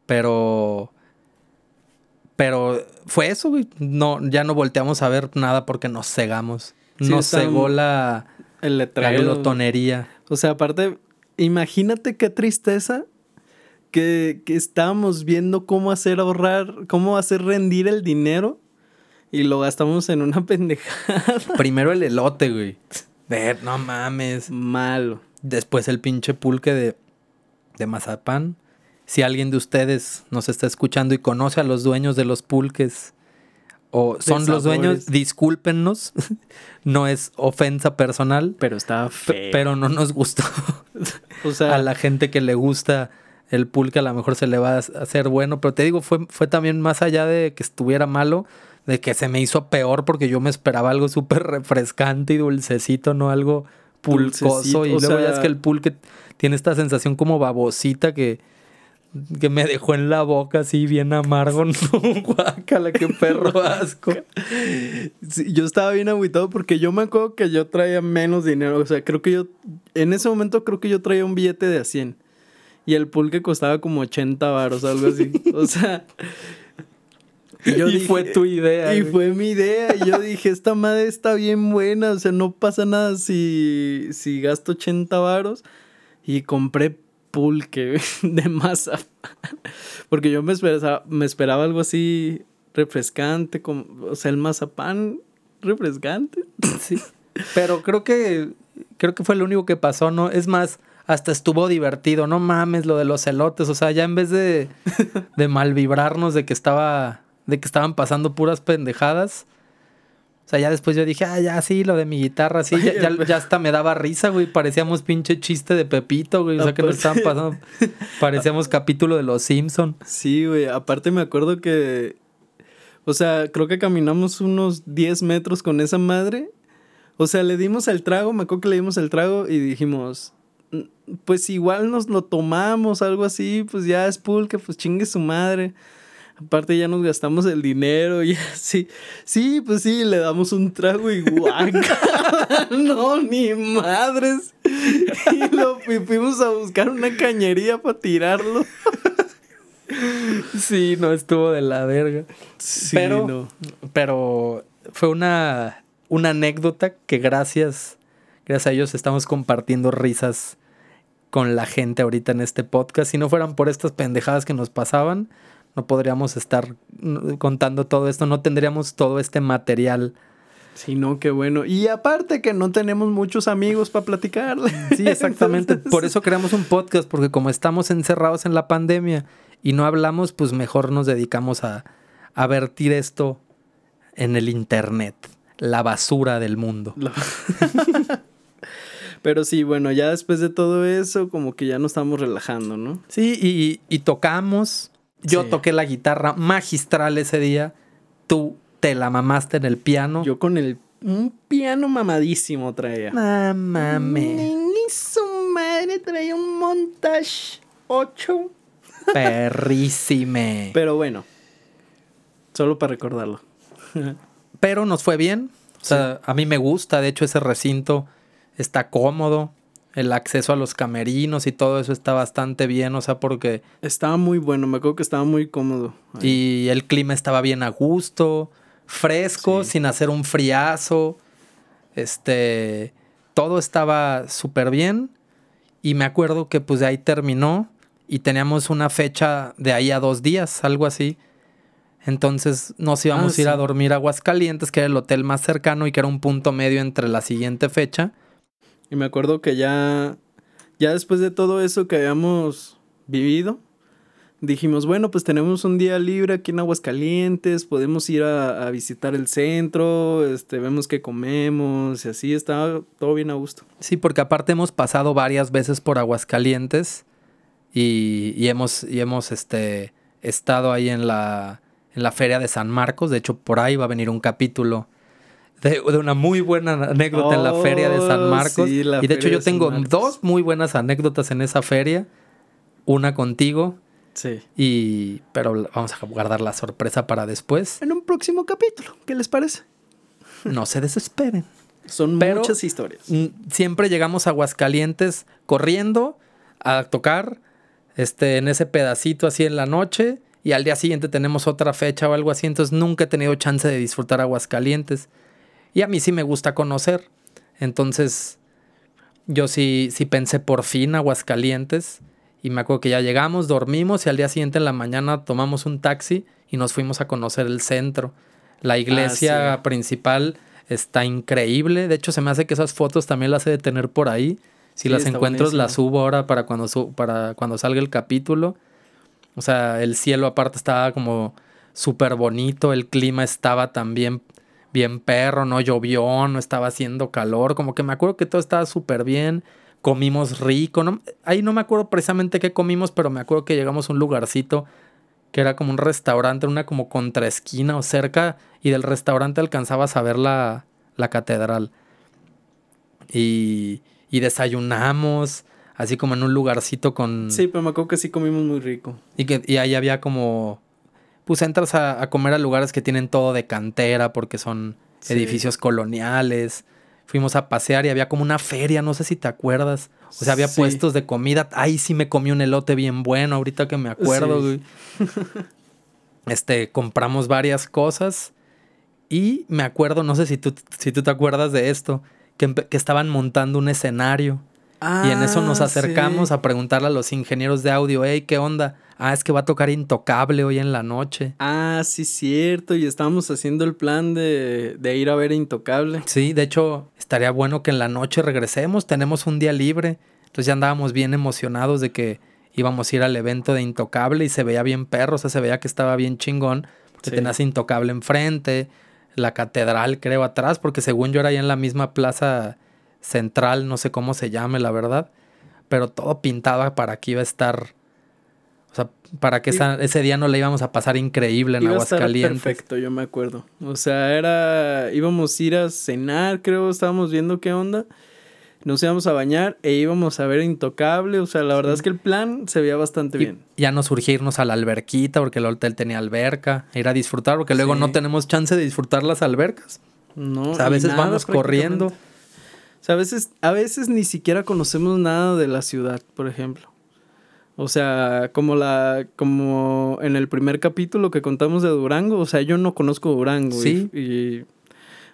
S1: Pero. Pero fue eso, güey. No, ya no volteamos a ver nada porque nos cegamos.
S2: Sí,
S1: nos cegó la,
S2: El
S1: la glotonería.
S2: O sea, aparte, imagínate qué tristeza que, que estábamos viendo cómo hacer ahorrar, cómo hacer rendir el dinero y lo gastamos en una *laughs* pendejada.
S1: Primero el elote, güey. Ver, no mames.
S2: Malo.
S1: Después el pinche pulque de, de mazapán. Si alguien de ustedes nos está escuchando y conoce a los dueños de los pulques o son los dueños,
S2: sabores.
S1: discúlpennos. *laughs* no es ofensa personal,
S2: Pero
S1: pe-
S2: feo.
S1: pero no nos gustó.
S2: o sea, *laughs*
S1: a la gente que le gusta el pulque a lo mejor se le va a hacer bueno, pero te digo, fue, fue también más allá de que estuviera malo, de que se me hizo peor porque yo me esperaba algo súper refrescante y dulcecito, no algo pulcoso.
S2: Dulcecito,
S1: y luego ya es que el pulque tiene esta sensación como babosita que, que me dejó en la boca así bien amargo. *laughs* No, guácala, qué perro *laughs* asco.
S2: sí, yo estaba bien agüitado porque yo me acuerdo que yo traía menos dinero. O sea, creo que yo, en ese momento creo que yo traía un billete de a 100. Y el pulque costaba como 80 baros, algo así. O *laughs* sea... yo
S1: y fue
S2: dije-
S1: tu idea.
S2: Y
S1: güey.
S2: fue mi idea. Y yo dije, esta madre está bien buena. O sea, no pasa nada si, si gasto 80 varos. Y compré pulque *laughs* de masa. Porque yo me esperaba, me esperaba algo así refrescante. Como, o sea, el mazapán refrescante.
S1: Sí. Pero creo que creo que fue lo único que pasó, ¿no? Es más, hasta estuvo divertido, no mames lo de los elotes, o sea, ya en vez de *laughs* de malvibrarnos de que estaba de que estaban pasando puras pendejadas. O sea, ya después yo dije, ah, ya sí, lo de mi guitarra, sí, ya, ya, hasta me daba risa, güey. Parecíamos pinche chiste de Pepito, güey. O sea, que nos estaban pasando. Parecíamos capítulo de Los Simpson.
S2: Sí, güey. Aparte me acuerdo que... O sea, creo que caminamos unos 10 metros con esa madre. O sea, le dimos el trago, me acuerdo que le dimos el trago y dijimos, "Mm, pues igual nos lo tomamos, algo así, pues ya es pulque, pues chingue su madre. Aparte ya nos gastamos el dinero y *laughs* así. Sí, pues sí, le damos un trago y guaca. *laughs* no, ni madres. Y lo y fuimos a buscar una cañería para tirarlo.
S1: Sí, no estuvo de la verga.
S2: Sí,
S1: pero,
S2: no.
S1: pero fue una, una anécdota que gracias, gracias a ellos estamos compartiendo risas con la gente ahorita en este podcast. Si no fueran por estas pendejadas que nos pasaban, no podríamos estar mm, contando todo esto, no tendríamos todo este material.
S2: Sí, no, qué bueno. Y aparte que no tenemos muchos amigos para platicarle.
S1: Sí, *laughs* exactamente.
S2: Entonces-
S1: Por eso creamos un podcast, porque como estamos encerrados en la pandemia y no hablamos, pues mejor nos dedicamos a, a vertir esto en el internet, la basura del mundo. *laughs*
S2: Pero sí, bueno, ya después de todo eso, como que ya nos estamos relajando, ¿no?
S1: Sí, y, y tocamos. Yo
S2: Sí.
S1: toqué la guitarra magistral ese día. Tú te la mamaste en el piano.
S2: Yo con el un piano mamadísimo traía. Ni su madre traía un montage 8. *laughs*
S1: Perrísime.
S2: Pero bueno, solo para recordarlo. *laughs*
S1: Pero nos fue bien. O sea, a mí me gusta. De hecho, ese recinto está cómodo. El acceso a los camerinos y todo eso está bastante bien. O sea, porque.
S2: Estaba muy bueno. Me acuerdo que estaba muy cómodo.
S1: Y el clima estaba bien a gusto. Fresco,
S2: Sí.
S1: sin hacer un friazo. Este. Todo estaba súper bien. Y me acuerdo que pues de ahí terminó. Y teníamos una fecha de ahí a dos días, algo así. Entonces nos íbamos
S2: Ah,
S1: a ir a dormir a Aguascalientes, que era el hotel más cercano y que era un punto medio entre la siguiente fecha.
S2: Y me acuerdo que ya, ya después de todo eso que habíamos vivido, dijimos, bueno, pues tenemos un día libre aquí en Aguascalientes, podemos ir a, visitar el centro, este, vemos qué comemos y así, estaba todo bien a gusto.
S1: Sí, porque aparte hemos pasado varias veces por Aguascalientes y, y hemos, y hemos este, estado ahí en la, en la feria de San Marcos. De hecho, por ahí va a venir un capítulo de, de una muy buena anécdota en la feria de San
S2: Oh,
S1: Marcos.
S2: sí, la
S1: y de hecho yo
S2: de
S1: tengo dos muy buenas anécdotas en esa feria. Una contigo,
S2: Sí.
S1: y, pero vamos a guardar la sorpresa para después.
S2: En un próximo capítulo, ¿qué les parece?
S1: No se desesperen.
S2: Son
S1: Pero-
S2: muchas historias.
S1: Siempre llegamos a Aguascalientes corriendo a tocar este, en ese pedacito así en la noche y al día siguiente tenemos otra fecha o algo así, entonces nunca he tenido chance de disfrutar Aguascalientes. Y a mí sí me gusta conocer. Entonces yo sí, sí pensé por fin Aguascalientes y me acuerdo que ya llegamos, dormimos y al día siguiente en la mañana tomamos un taxi y nos fuimos a conocer el centro. La iglesia
S2: Ah, sí.
S1: principal está increíble. De hecho, se me hace que esas fotos también las he de tener por ahí. Si
S2: Sí,
S1: las encuentro,
S2: buenísimo.
S1: las subo ahora para cuando, su- para cuando salga el capítulo. O sea, el cielo aparte estaba como súper bonito. El clima estaba también bien perro, no llovió, no estaba haciendo calor. Como que me acuerdo que todo estaba súper bien. Comimos rico. No, ahí no me acuerdo precisamente qué comimos, pero me acuerdo que llegamos a un lugarcito que era como un restaurante, una como contraesquina o cerca, y del restaurante alcanzabas a ver la, la catedral. Y, y desayunamos, así como en un lugarcito con...
S2: Sí, pero me acuerdo que sí comimos muy rico.
S1: Y, que, y ahí había como... Pues entras a, a comer a lugares que tienen todo de cantera porque son
S2: Sí.
S1: edificios coloniales. Fuimos a pasear y había como una feria, no sé si te acuerdas. O sea, había
S2: Sí.
S1: puestos de comida. Ahí sí me comí un elote bien bueno, ahorita que me acuerdo.
S2: Sí.
S1: güey. Este, compramos varias cosas. Y me acuerdo, no sé si tú, si tú te acuerdas de esto, que, estaban montando un escenario. y en eso nos
S2: Ah,
S1: acercamos
S2: sí.
S1: a preguntarle a los ingenieros de audio, hey, ¿qué onda? Ah, es que va a tocar Intocable hoy en la noche.
S2: Ah, sí, cierto. Y estábamos haciendo el plan de, de ir a ver Intocable.
S1: Sí, de hecho, estaría bueno que en la noche regresemos, tenemos un día libre. Entonces ya andábamos bien emocionados de que íbamos a ir al evento de Intocable y se veía bien perro, o sea, se veía que estaba bien chingón, porque
S2: Sí.
S1: tenías Intocable enfrente, la catedral creo atrás, porque según yo era ahí en la misma plaza central, no sé cómo se llame, la verdad, pero todo pintaba para que iba a estar, o sea, para que esa- ese día no le íbamos a pasar increíble en
S2: Iba a estar
S1: Aguascalientes.
S2: perfecto, yo me acuerdo. O sea, era. íbamos a ir a cenar, creo, estábamos viendo qué onda. Nos íbamos a bañar e íbamos a ver Intocable. O sea, la verdad es que el plan se veía bastante
S1: Y
S2: bien.
S1: ya no surgía irnos a la alberquita porque el hotel tenía alberca, ir a disfrutar porque luego
S2: Sí.
S1: no tenemos chance de disfrutar las albercas.
S2: No,
S1: O sea, a veces
S2: nada,
S1: vamos corriendo.
S2: O sea, a veces, a veces ni siquiera conocemos nada de la ciudad, por ejemplo. O sea, como la, como en el primer capítulo que contamos de Durango, o sea, yo no conozco Durango.
S1: Sí.
S2: Y,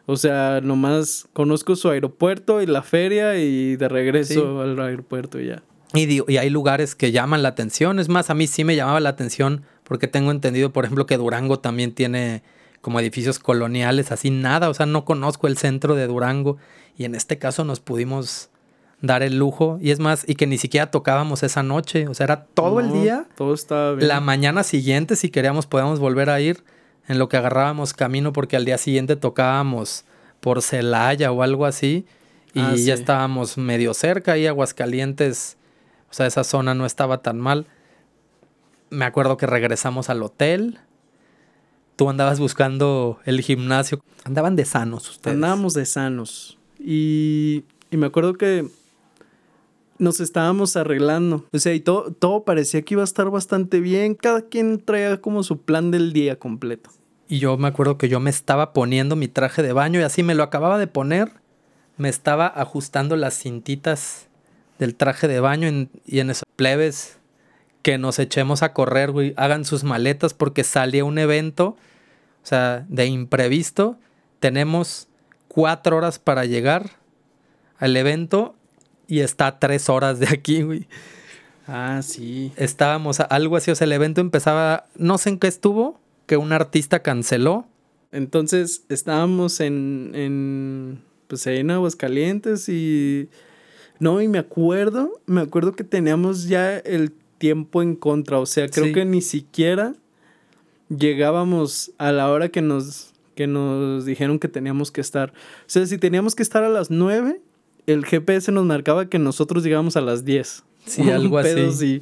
S2: o sea, nomás conozco su aeropuerto y la feria y de regreso al aeropuerto y ya.
S1: Y, digo, y hay lugares que llaman la atención. Es más, a mí sí me llamaba la atención porque tengo entendido, por ejemplo, que Durango también tiene como edificios coloniales, así nada. O sea, no conozco el centro de Durango y en este caso nos pudimos dar el lujo. Y es más, y que ni siquiera tocábamos esa noche. O sea, era todo el día.
S2: Todo estaba bien.
S1: La mañana siguiente, si queríamos, podíamos volver a ir en lo que agarrábamos camino, porque al día siguiente tocábamos por Celaya o algo así, y
S2: Ah,
S1: ya estábamos medio cerca, y Aguascalientes, o sea, esa zona no estaba tan mal. Me acuerdo que regresamos al hotel tú andabas buscando el gimnasio. Andaban de sanos ustedes.
S2: Andábamos de sanos. Y, y me acuerdo que nos estábamos arreglando. O sea, y todo, todo parecía que iba a estar bastante bien. Cada quien traía como su plan del día completo.
S1: Y yo me acuerdo que yo me estaba poniendo mi traje de baño y así me lo acababa de poner. Me estaba ajustando las cintitas del traje de baño y en esos plebes que nos echemos a correr, güey. Hagan sus maletas porque salía un evento, o sea, de imprevisto. Tenemos cuatro horas para llegar al evento y está a tres horas de aquí, güey.
S2: Ah, sí.
S1: Estábamos, algo así, o sea, el evento empezaba, no sé en qué estuvo, que un artista canceló.
S2: Entonces estábamos en, en pues ahí en Aguascalientes y... No, y me acuerdo, me acuerdo que teníamos ya el tiempo en contra, o sea, creo que ni siquiera llegábamos a la hora que nos, que nos dijeron que teníamos que estar. O sea, si teníamos que estar a las nueve el GPS nos marcaba que nosotros llegamos a las 10.
S1: Sí, *laughs* algo así.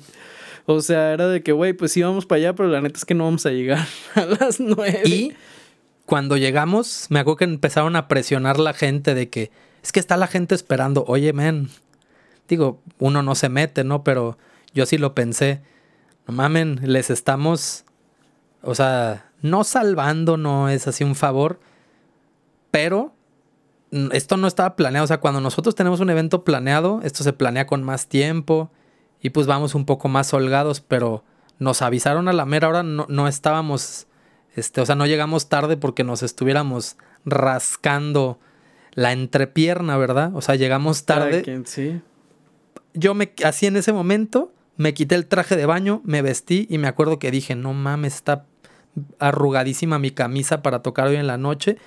S2: O sea, era de que, güey, pues sí vamos para allá, pero la neta es que no vamos a llegar *laughs* a las 9.
S1: Y cuando llegamos, me acuerdo que empezaron a presionar la gente de que es que está la gente esperando. Oye, men, digo, uno no se mete, ¿no? Pero yo sí lo pensé. No mamen, les estamos, o sea, no salvando, no es así un favor, pero esto no estaba planeado. O sea, cuando nosotros tenemos un evento planeado, esto se planea con más tiempo y pues vamos un poco más holgados, pero nos avisaron a la mera hora, no, no estábamos, este, o sea, no llegamos tarde porque nos estuviéramos rascando la entrepierna, ¿verdad? O sea, llegamos tarde.
S2: sí.
S1: Yo me, así en ese momento, me quité el traje de baño, me vestí y me acuerdo que dije, no mames, está arrugadísima mi camisa para tocar hoy en la noche.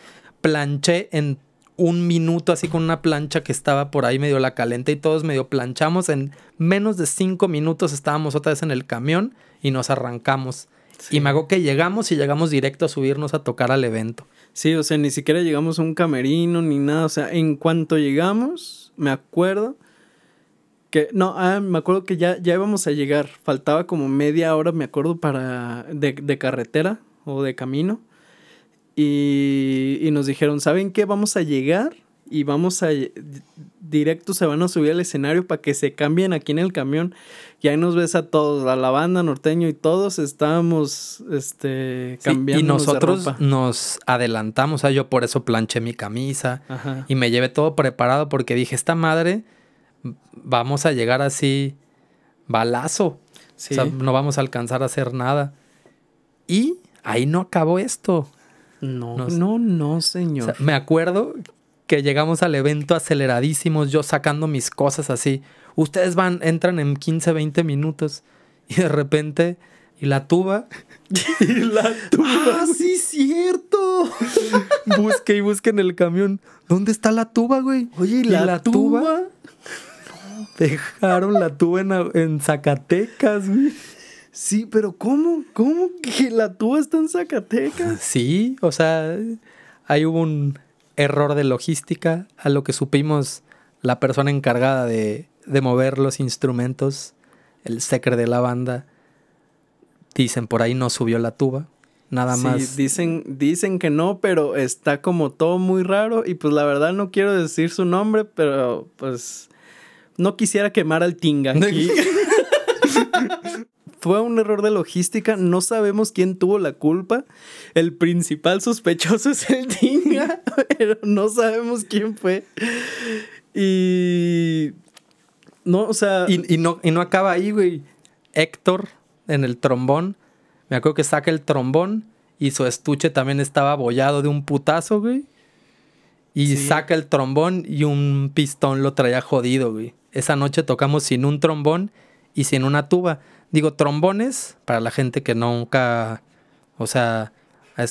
S1: Planché en un minuto así con una plancha que estaba por ahí medio la calenta y todos medio planchamos. En menos de cinco minutos estábamos otra vez en el camión y nos arrancamos. Y me hago que llegamos y llegamos directo a subirnos a tocar al evento.
S2: Sí, o sea, ni siquiera llegamos a un camerino ni nada. O sea, en cuanto llegamos, me acuerdo que, no, ah, me acuerdo que ya, ya íbamos a llegar. Faltaba como media hora, me acuerdo, para, de, de carretera o de camino. Y, nos dijeron, ¿saben qué? Vamos a llegar y vamos a directo se van a subir al escenario para que se cambien aquí en el camión. Y ahí nos ves a todos, a la banda norteño y todos estábamos este cambiando.
S1: y nosotros nos adelantamos, o sea, yo por eso planché mi camisa y me llevé todo preparado porque dije, esta madre vamos a llegar así balazo. O sea, no vamos a alcanzar a hacer nada. Y ahí no acabó esto.
S2: No, no, no, señor.
S1: me acuerdo que llegamos al evento aceleradísimos, yo sacando mis cosas así. Ustedes van, entran en 15, 20 minutos y de repente, y la tuba. *laughs*
S2: y la tuba.
S1: ¡Ah, sí, cierto! *laughs* busque y busque en el camión. ¿Dónde está la tuba, güey?
S2: Oye, ¿y la, tuba?
S1: dejaron la tuba en, en Zacatecas, güey.
S2: Sí, pero ¿cómo? ¿Cómo que la tuba está en Zacatecas? *laughs*
S1: Sí, o sea, hubo un error de logística. A lo que supimos, la persona encargada de, de mover los instrumentos, el secre de la banda, dicen por ahí no subió la tuba. Nada sí, más.
S2: Dicen, dicen que no, pero está como todo muy raro. Y pues la verdad no quiero decir su nombre, pero pues no quisiera quemar al Tinga *laughs* aquí. *laughs* fue un error de logística, no sabemos quién tuvo la culpa. El principal sospechoso es el Tinga, *laughs* pero no sabemos quién fue. Y. No, o sea.
S1: Y, no, y no acaba ahí, güey. Héctor en el trombón. Me acuerdo que saca el trombón y su estuche también estaba abollado de un putazo, güey. Y saca el trombón y un pistón lo traía jodido, güey. Esa noche tocamos sin un trombón y sin una tuba. Digo, trombones, para la gente que nunca, o sea,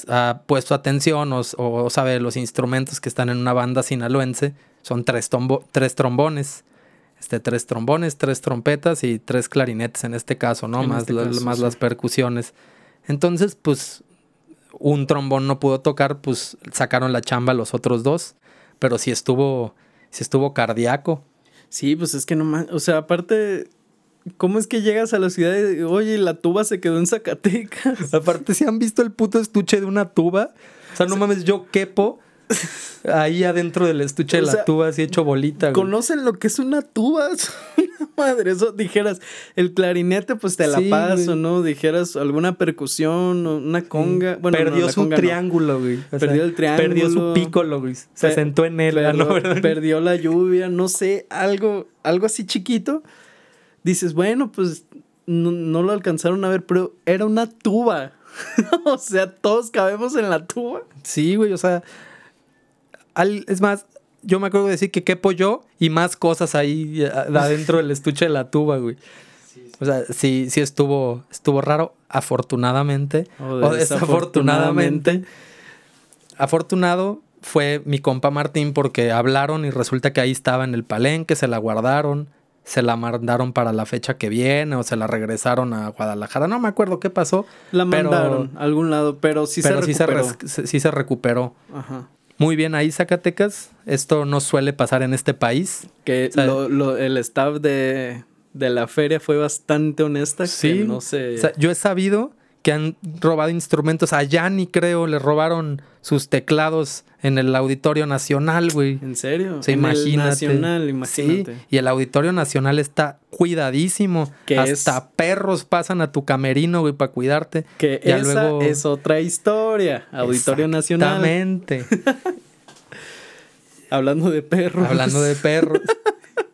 S1: ha puesto atención o, sabe los instrumentos que están en una banda sinaloense, son tres, tres trombones. Este, tres trombones, tres trompetas y tres clarinetes en este caso, ¿no? más, este más las percusiones. Entonces, pues, un trombón no pudo tocar, pues sacaron la chamba los otros dos, pero sí estuvo, sí estuvo cardíaco.
S2: Sí, pues es que no más, o sea, aparte ¿Cómo es que llegas a la ciudad y, oye, la tuba se quedó en Zacatecas? *laughs*
S1: Aparte, si han visto el puto estuche de una tuba, o sea, no mames, yo quepo ahí adentro del estuche de la
S2: sea,
S1: tuba, así hecho bolita. güey.
S2: ¿Conocen lo que es una tuba? *laughs* Madre, eso dijeras, el clarinete, pues te la
S1: Sí,
S2: paso,
S1: güey.
S2: ¿no? Dijeras alguna percusión, o una conga. Bueno, no,
S1: perdió su
S2: conga no.
S1: triángulo, güey. O sea,
S2: Perdió el
S1: Perdió su
S2: triángulo.
S1: pícolo, güey. Se sentó en él,
S2: perdió,
S1: ¿no? *laughs* ¿Verdad?
S2: perdió la lluvia, no sé, algo, algo así chiquito. Dices, bueno, pues no, no lo alcanzaron a ver, pero era una tuba. *laughs* o sea, todos cabemos en la tuba.
S1: Sí, güey, o sea. al- es más, yo me acuerdo de decir que quepo yo y más cosas ahí eh, adentro del estuche de la tuba, güey. O sea, sí, sí estuvo, estuvo raro, afortunadamente.
S2: O
S1: O, desafortunadamente. Afortunado fue mi compa Martín porque hablaron y resulta que ahí estaba en el palenque, se la guardaron, se la mandaron para la fecha que viene o se la regresaron a Guadalajara. No me acuerdo qué pasó.
S2: La
S1: pero-
S2: mandaron a algún lado, pero sí
S1: pero
S2: se
S1: sí se,
S2: recuperó.
S1: res- se- sí se recuperó.
S2: Ajá.
S1: Muy bien ahí, Zacatecas. Esto no suele pasar en este país.
S2: Que lo- lo- el staff de, de la feria fue bastante honesta.
S1: Sí.
S2: que no sé.
S1: O sea, yo he sabido que han robado instrumentos. A Yanni, creo, le robaron sus teclados en el Auditorio Nacional, güey.
S2: ¿En serio? El
S1: imagínate.
S2: Nacional, imagínate.
S1: Sí, y el Auditorio Nacional está cuidadísimo.
S2: Que
S1: Hasta
S2: es-
S1: perros pasan a tu camerino, güey, para cuidarte.
S2: Que
S1: Ya
S2: esa
S1: luego-
S2: es otra historia. Auditorio Nacional.
S1: Exactamente. *laughs*
S2: Hablando de perros.
S1: Hablando de perros.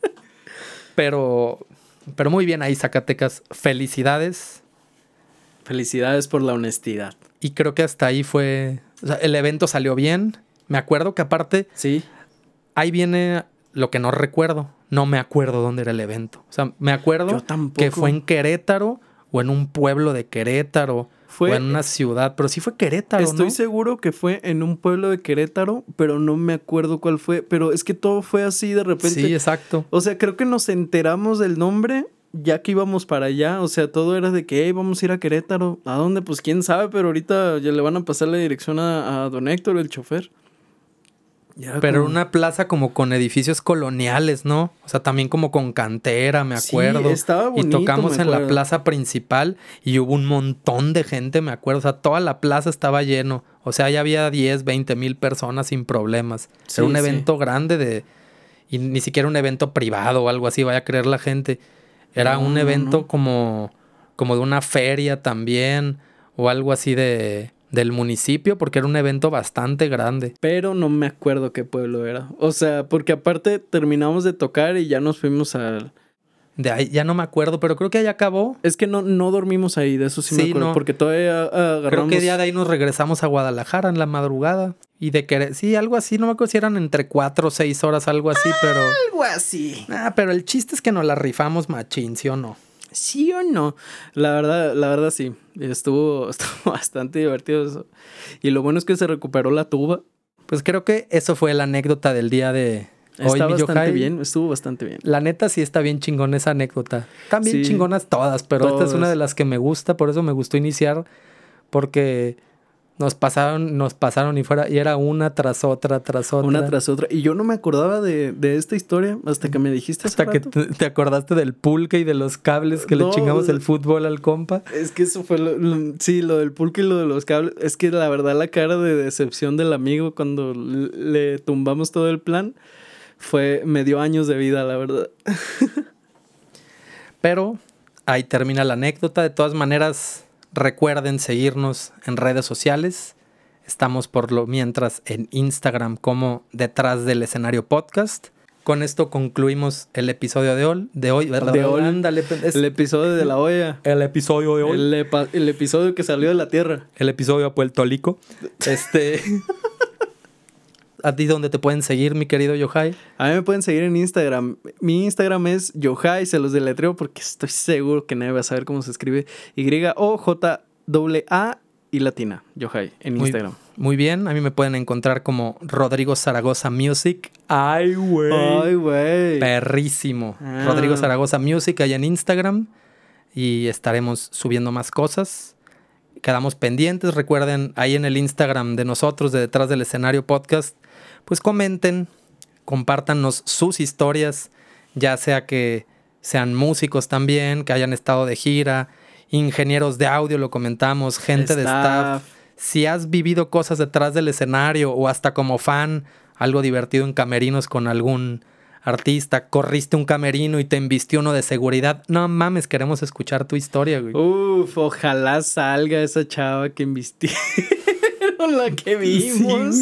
S1: *laughs* pero, pero muy bien ahí, Zacatecas. Felicidades.
S2: Felicidades por la honestidad.
S1: Y creo que hasta ahí fue. o sea, el evento salió bien. Me acuerdo que aparte,
S2: Sí.
S1: ahí viene lo que no recuerdo. No me acuerdo dónde era el evento. O sea, me acuerdo que fue en Querétaro o en un pueblo de Querétaro
S2: Fue-
S1: o en una ciudad, pero sí fue Querétaro,
S2: Estoy
S1: ¿no?
S2: seguro que fue en un pueblo de Querétaro, pero no me acuerdo cuál fue. Pero es que todo fue así de repente.
S1: Sí, exacto.
S2: O sea, creo que nos enteramos del nombre ya que íbamos para allá. O sea, todo era de que "Hey, vamos a ir a Querétaro. ¿A dónde? Pues quién sabe, pero ahorita ya le van a pasar la dirección a, a don Héctor, el chofer. Y
S1: Pero
S2: como-
S1: una plaza como con edificios coloniales, ¿no? O sea, también como con cantera, me
S2: Sí,
S1: acuerdo.
S2: estaba
S1: y
S2: bonito,
S1: tocamos
S2: me
S1: en la plaza principal y hubo un montón de gente, me acuerdo. O sea, toda la plaza estaba lleno. O sea, ya había 10, 20 mil personas sin problemas.
S2: Sí,
S1: Era un
S2: sí.
S1: evento grande de... Y ni siquiera un evento privado o algo así, vaya a creer la gente. Era
S2: No,
S1: un evento
S2: no.
S1: como, como de una feria también o algo así de, del municipio porque era un evento bastante grande.
S2: Pero no me acuerdo qué pueblo era. O sea, porque aparte terminamos de tocar y ya nos fuimos al...
S1: De ahí ya no me acuerdo, pero creo que ahí acabó.
S2: Es que no, no dormimos ahí, de eso sí, me acuerdo.
S1: no.
S2: Porque todavía ah, agarramos...
S1: Creo que día de ahí nos regresamos a Guadalajara en la madrugada. Y de querer, sí, algo así, no me acuerdo si eran entre cuatro o seis horas, algo así, pero.
S2: Algo así.
S1: Ah, pero el chiste es que nos la rifamos machín, ¿sí o no?
S2: ¿Sí o no? La verdad, la verdad sí. Estuvo, *laughs* estuvo bastante divertido eso. Y lo bueno es que se recuperó la tuba.
S1: Pues creo que eso fue la anécdota del día de
S2: Está
S1: mi
S2: bastante
S1: Yohai.
S2: bien, estuvo bastante bien.
S1: La neta sí está bien chingón esa anécdota. También
S2: Sí.
S1: chingonas todas, pero esta es una de las que me gusta, por eso me gustó iniciar, porque nos pasaron, nos pasaron y fuera, y era una tras otra, tras otra.
S2: Una tras otra. Y yo no me acordaba de, de esta historia hasta que me dijiste
S1: Hasta que
S2: rato.
S1: te, te acordaste del pulque y de los cables que le chingamos el fútbol al compa.
S2: Es que eso fue lo, lo- sí, lo del pulque y lo de los cables. Es que la verdad la cara de decepción del amigo cuando le tumbamos todo el plan fue me dio años de vida, la verdad. *laughs*
S1: Pero ahí termina la anécdota. De todas maneras, recuerden seguirnos en redes sociales. Estamos por lo mientras en Instagram como detrás del escenario podcast. Con esto concluimos el episodio de hoy. De hoy, ¿verdad?
S2: De hoy.
S1: Ándale, es
S2: El episodio de la olla.
S1: el episodio de hoy.
S2: El, episodio que salió de la tierra.
S1: el episodio a Puerto Rico. Este. ¿A ti dónde te pueden seguir, mi querido Yohai?
S2: A mí me pueden seguir en Instagram. Mi Instagram es Yohai, se los deletreo porque estoy seguro que nadie va a saber cómo se escribe. Y-O-J-A y latina. Yohai en
S1: Muy-
S2: Instagram.
S1: Muy bien, a mí me pueden encontrar como Rodrigo Zaragoza Music. Ay, güey.
S2: Ay, güey.
S1: Perrísimo.
S2: Ah.
S1: Rodrigo Zaragoza Music allá en Instagram. Y estaremos subiendo más cosas. Quedamos pendientes. Recuerden, ahí en el Instagram de nosotros, de Detrás del Escenario Podcast, pues comenten, compártanos sus historias, ya sea que sean músicos también, que hayan estado de gira, ingenieros de audio, lo comentamos, gente de staff. Si has vivido cosas detrás del escenario o hasta como fan, algo divertido en camerinos con algún artista, corriste un camerino y te envistió uno de seguridad. No mames, queremos escuchar tu historia, güey.
S2: Uf, ojalá salga esa chava que embistieron *laughs* la que vimos.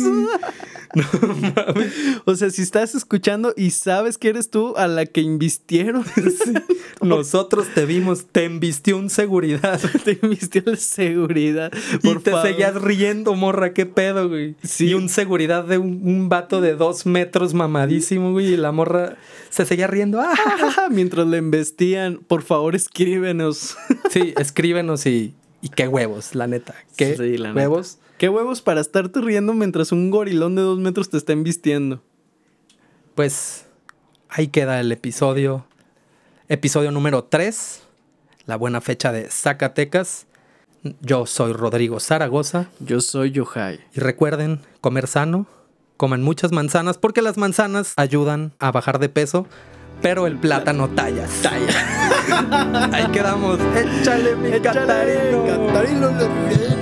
S2: *laughs* No mames. O sea, si estás escuchando y sabes que eres tú a la que invistieron. *laughs*
S1: Nosotros te vimos, te embistió un seguridad. *laughs*
S2: te embistió el seguridad.
S1: y te seguías riendo, morra, qué pedo, güey. Sí. Y un seguridad de un, vato de dos metros mamadísimo, güey. Y la morra se seguía riendo. ¡Ah!
S2: Mientras le embestían, por favor, escríbenos.
S1: sí, escríbenos y, y qué huevos, la neta. Qué huevos.
S2: ¿Qué huevos para estarte riendo mientras un gorilón de dos metros te está embistiendo?
S1: Pues ahí queda el episodio. Episodio número 3. La buena fecha de Zacatecas. Yo soy Rodrigo Zaragoza.
S2: Yo soy Yohai.
S1: Y recuerden, comer sano. Comen muchas manzanas porque las manzanas ayudan a bajar de peso. Pero el plátano talla.
S2: Talla. *laughs*
S1: Ahí quedamos. Échale mi
S2: Échale, Catarino. Catarino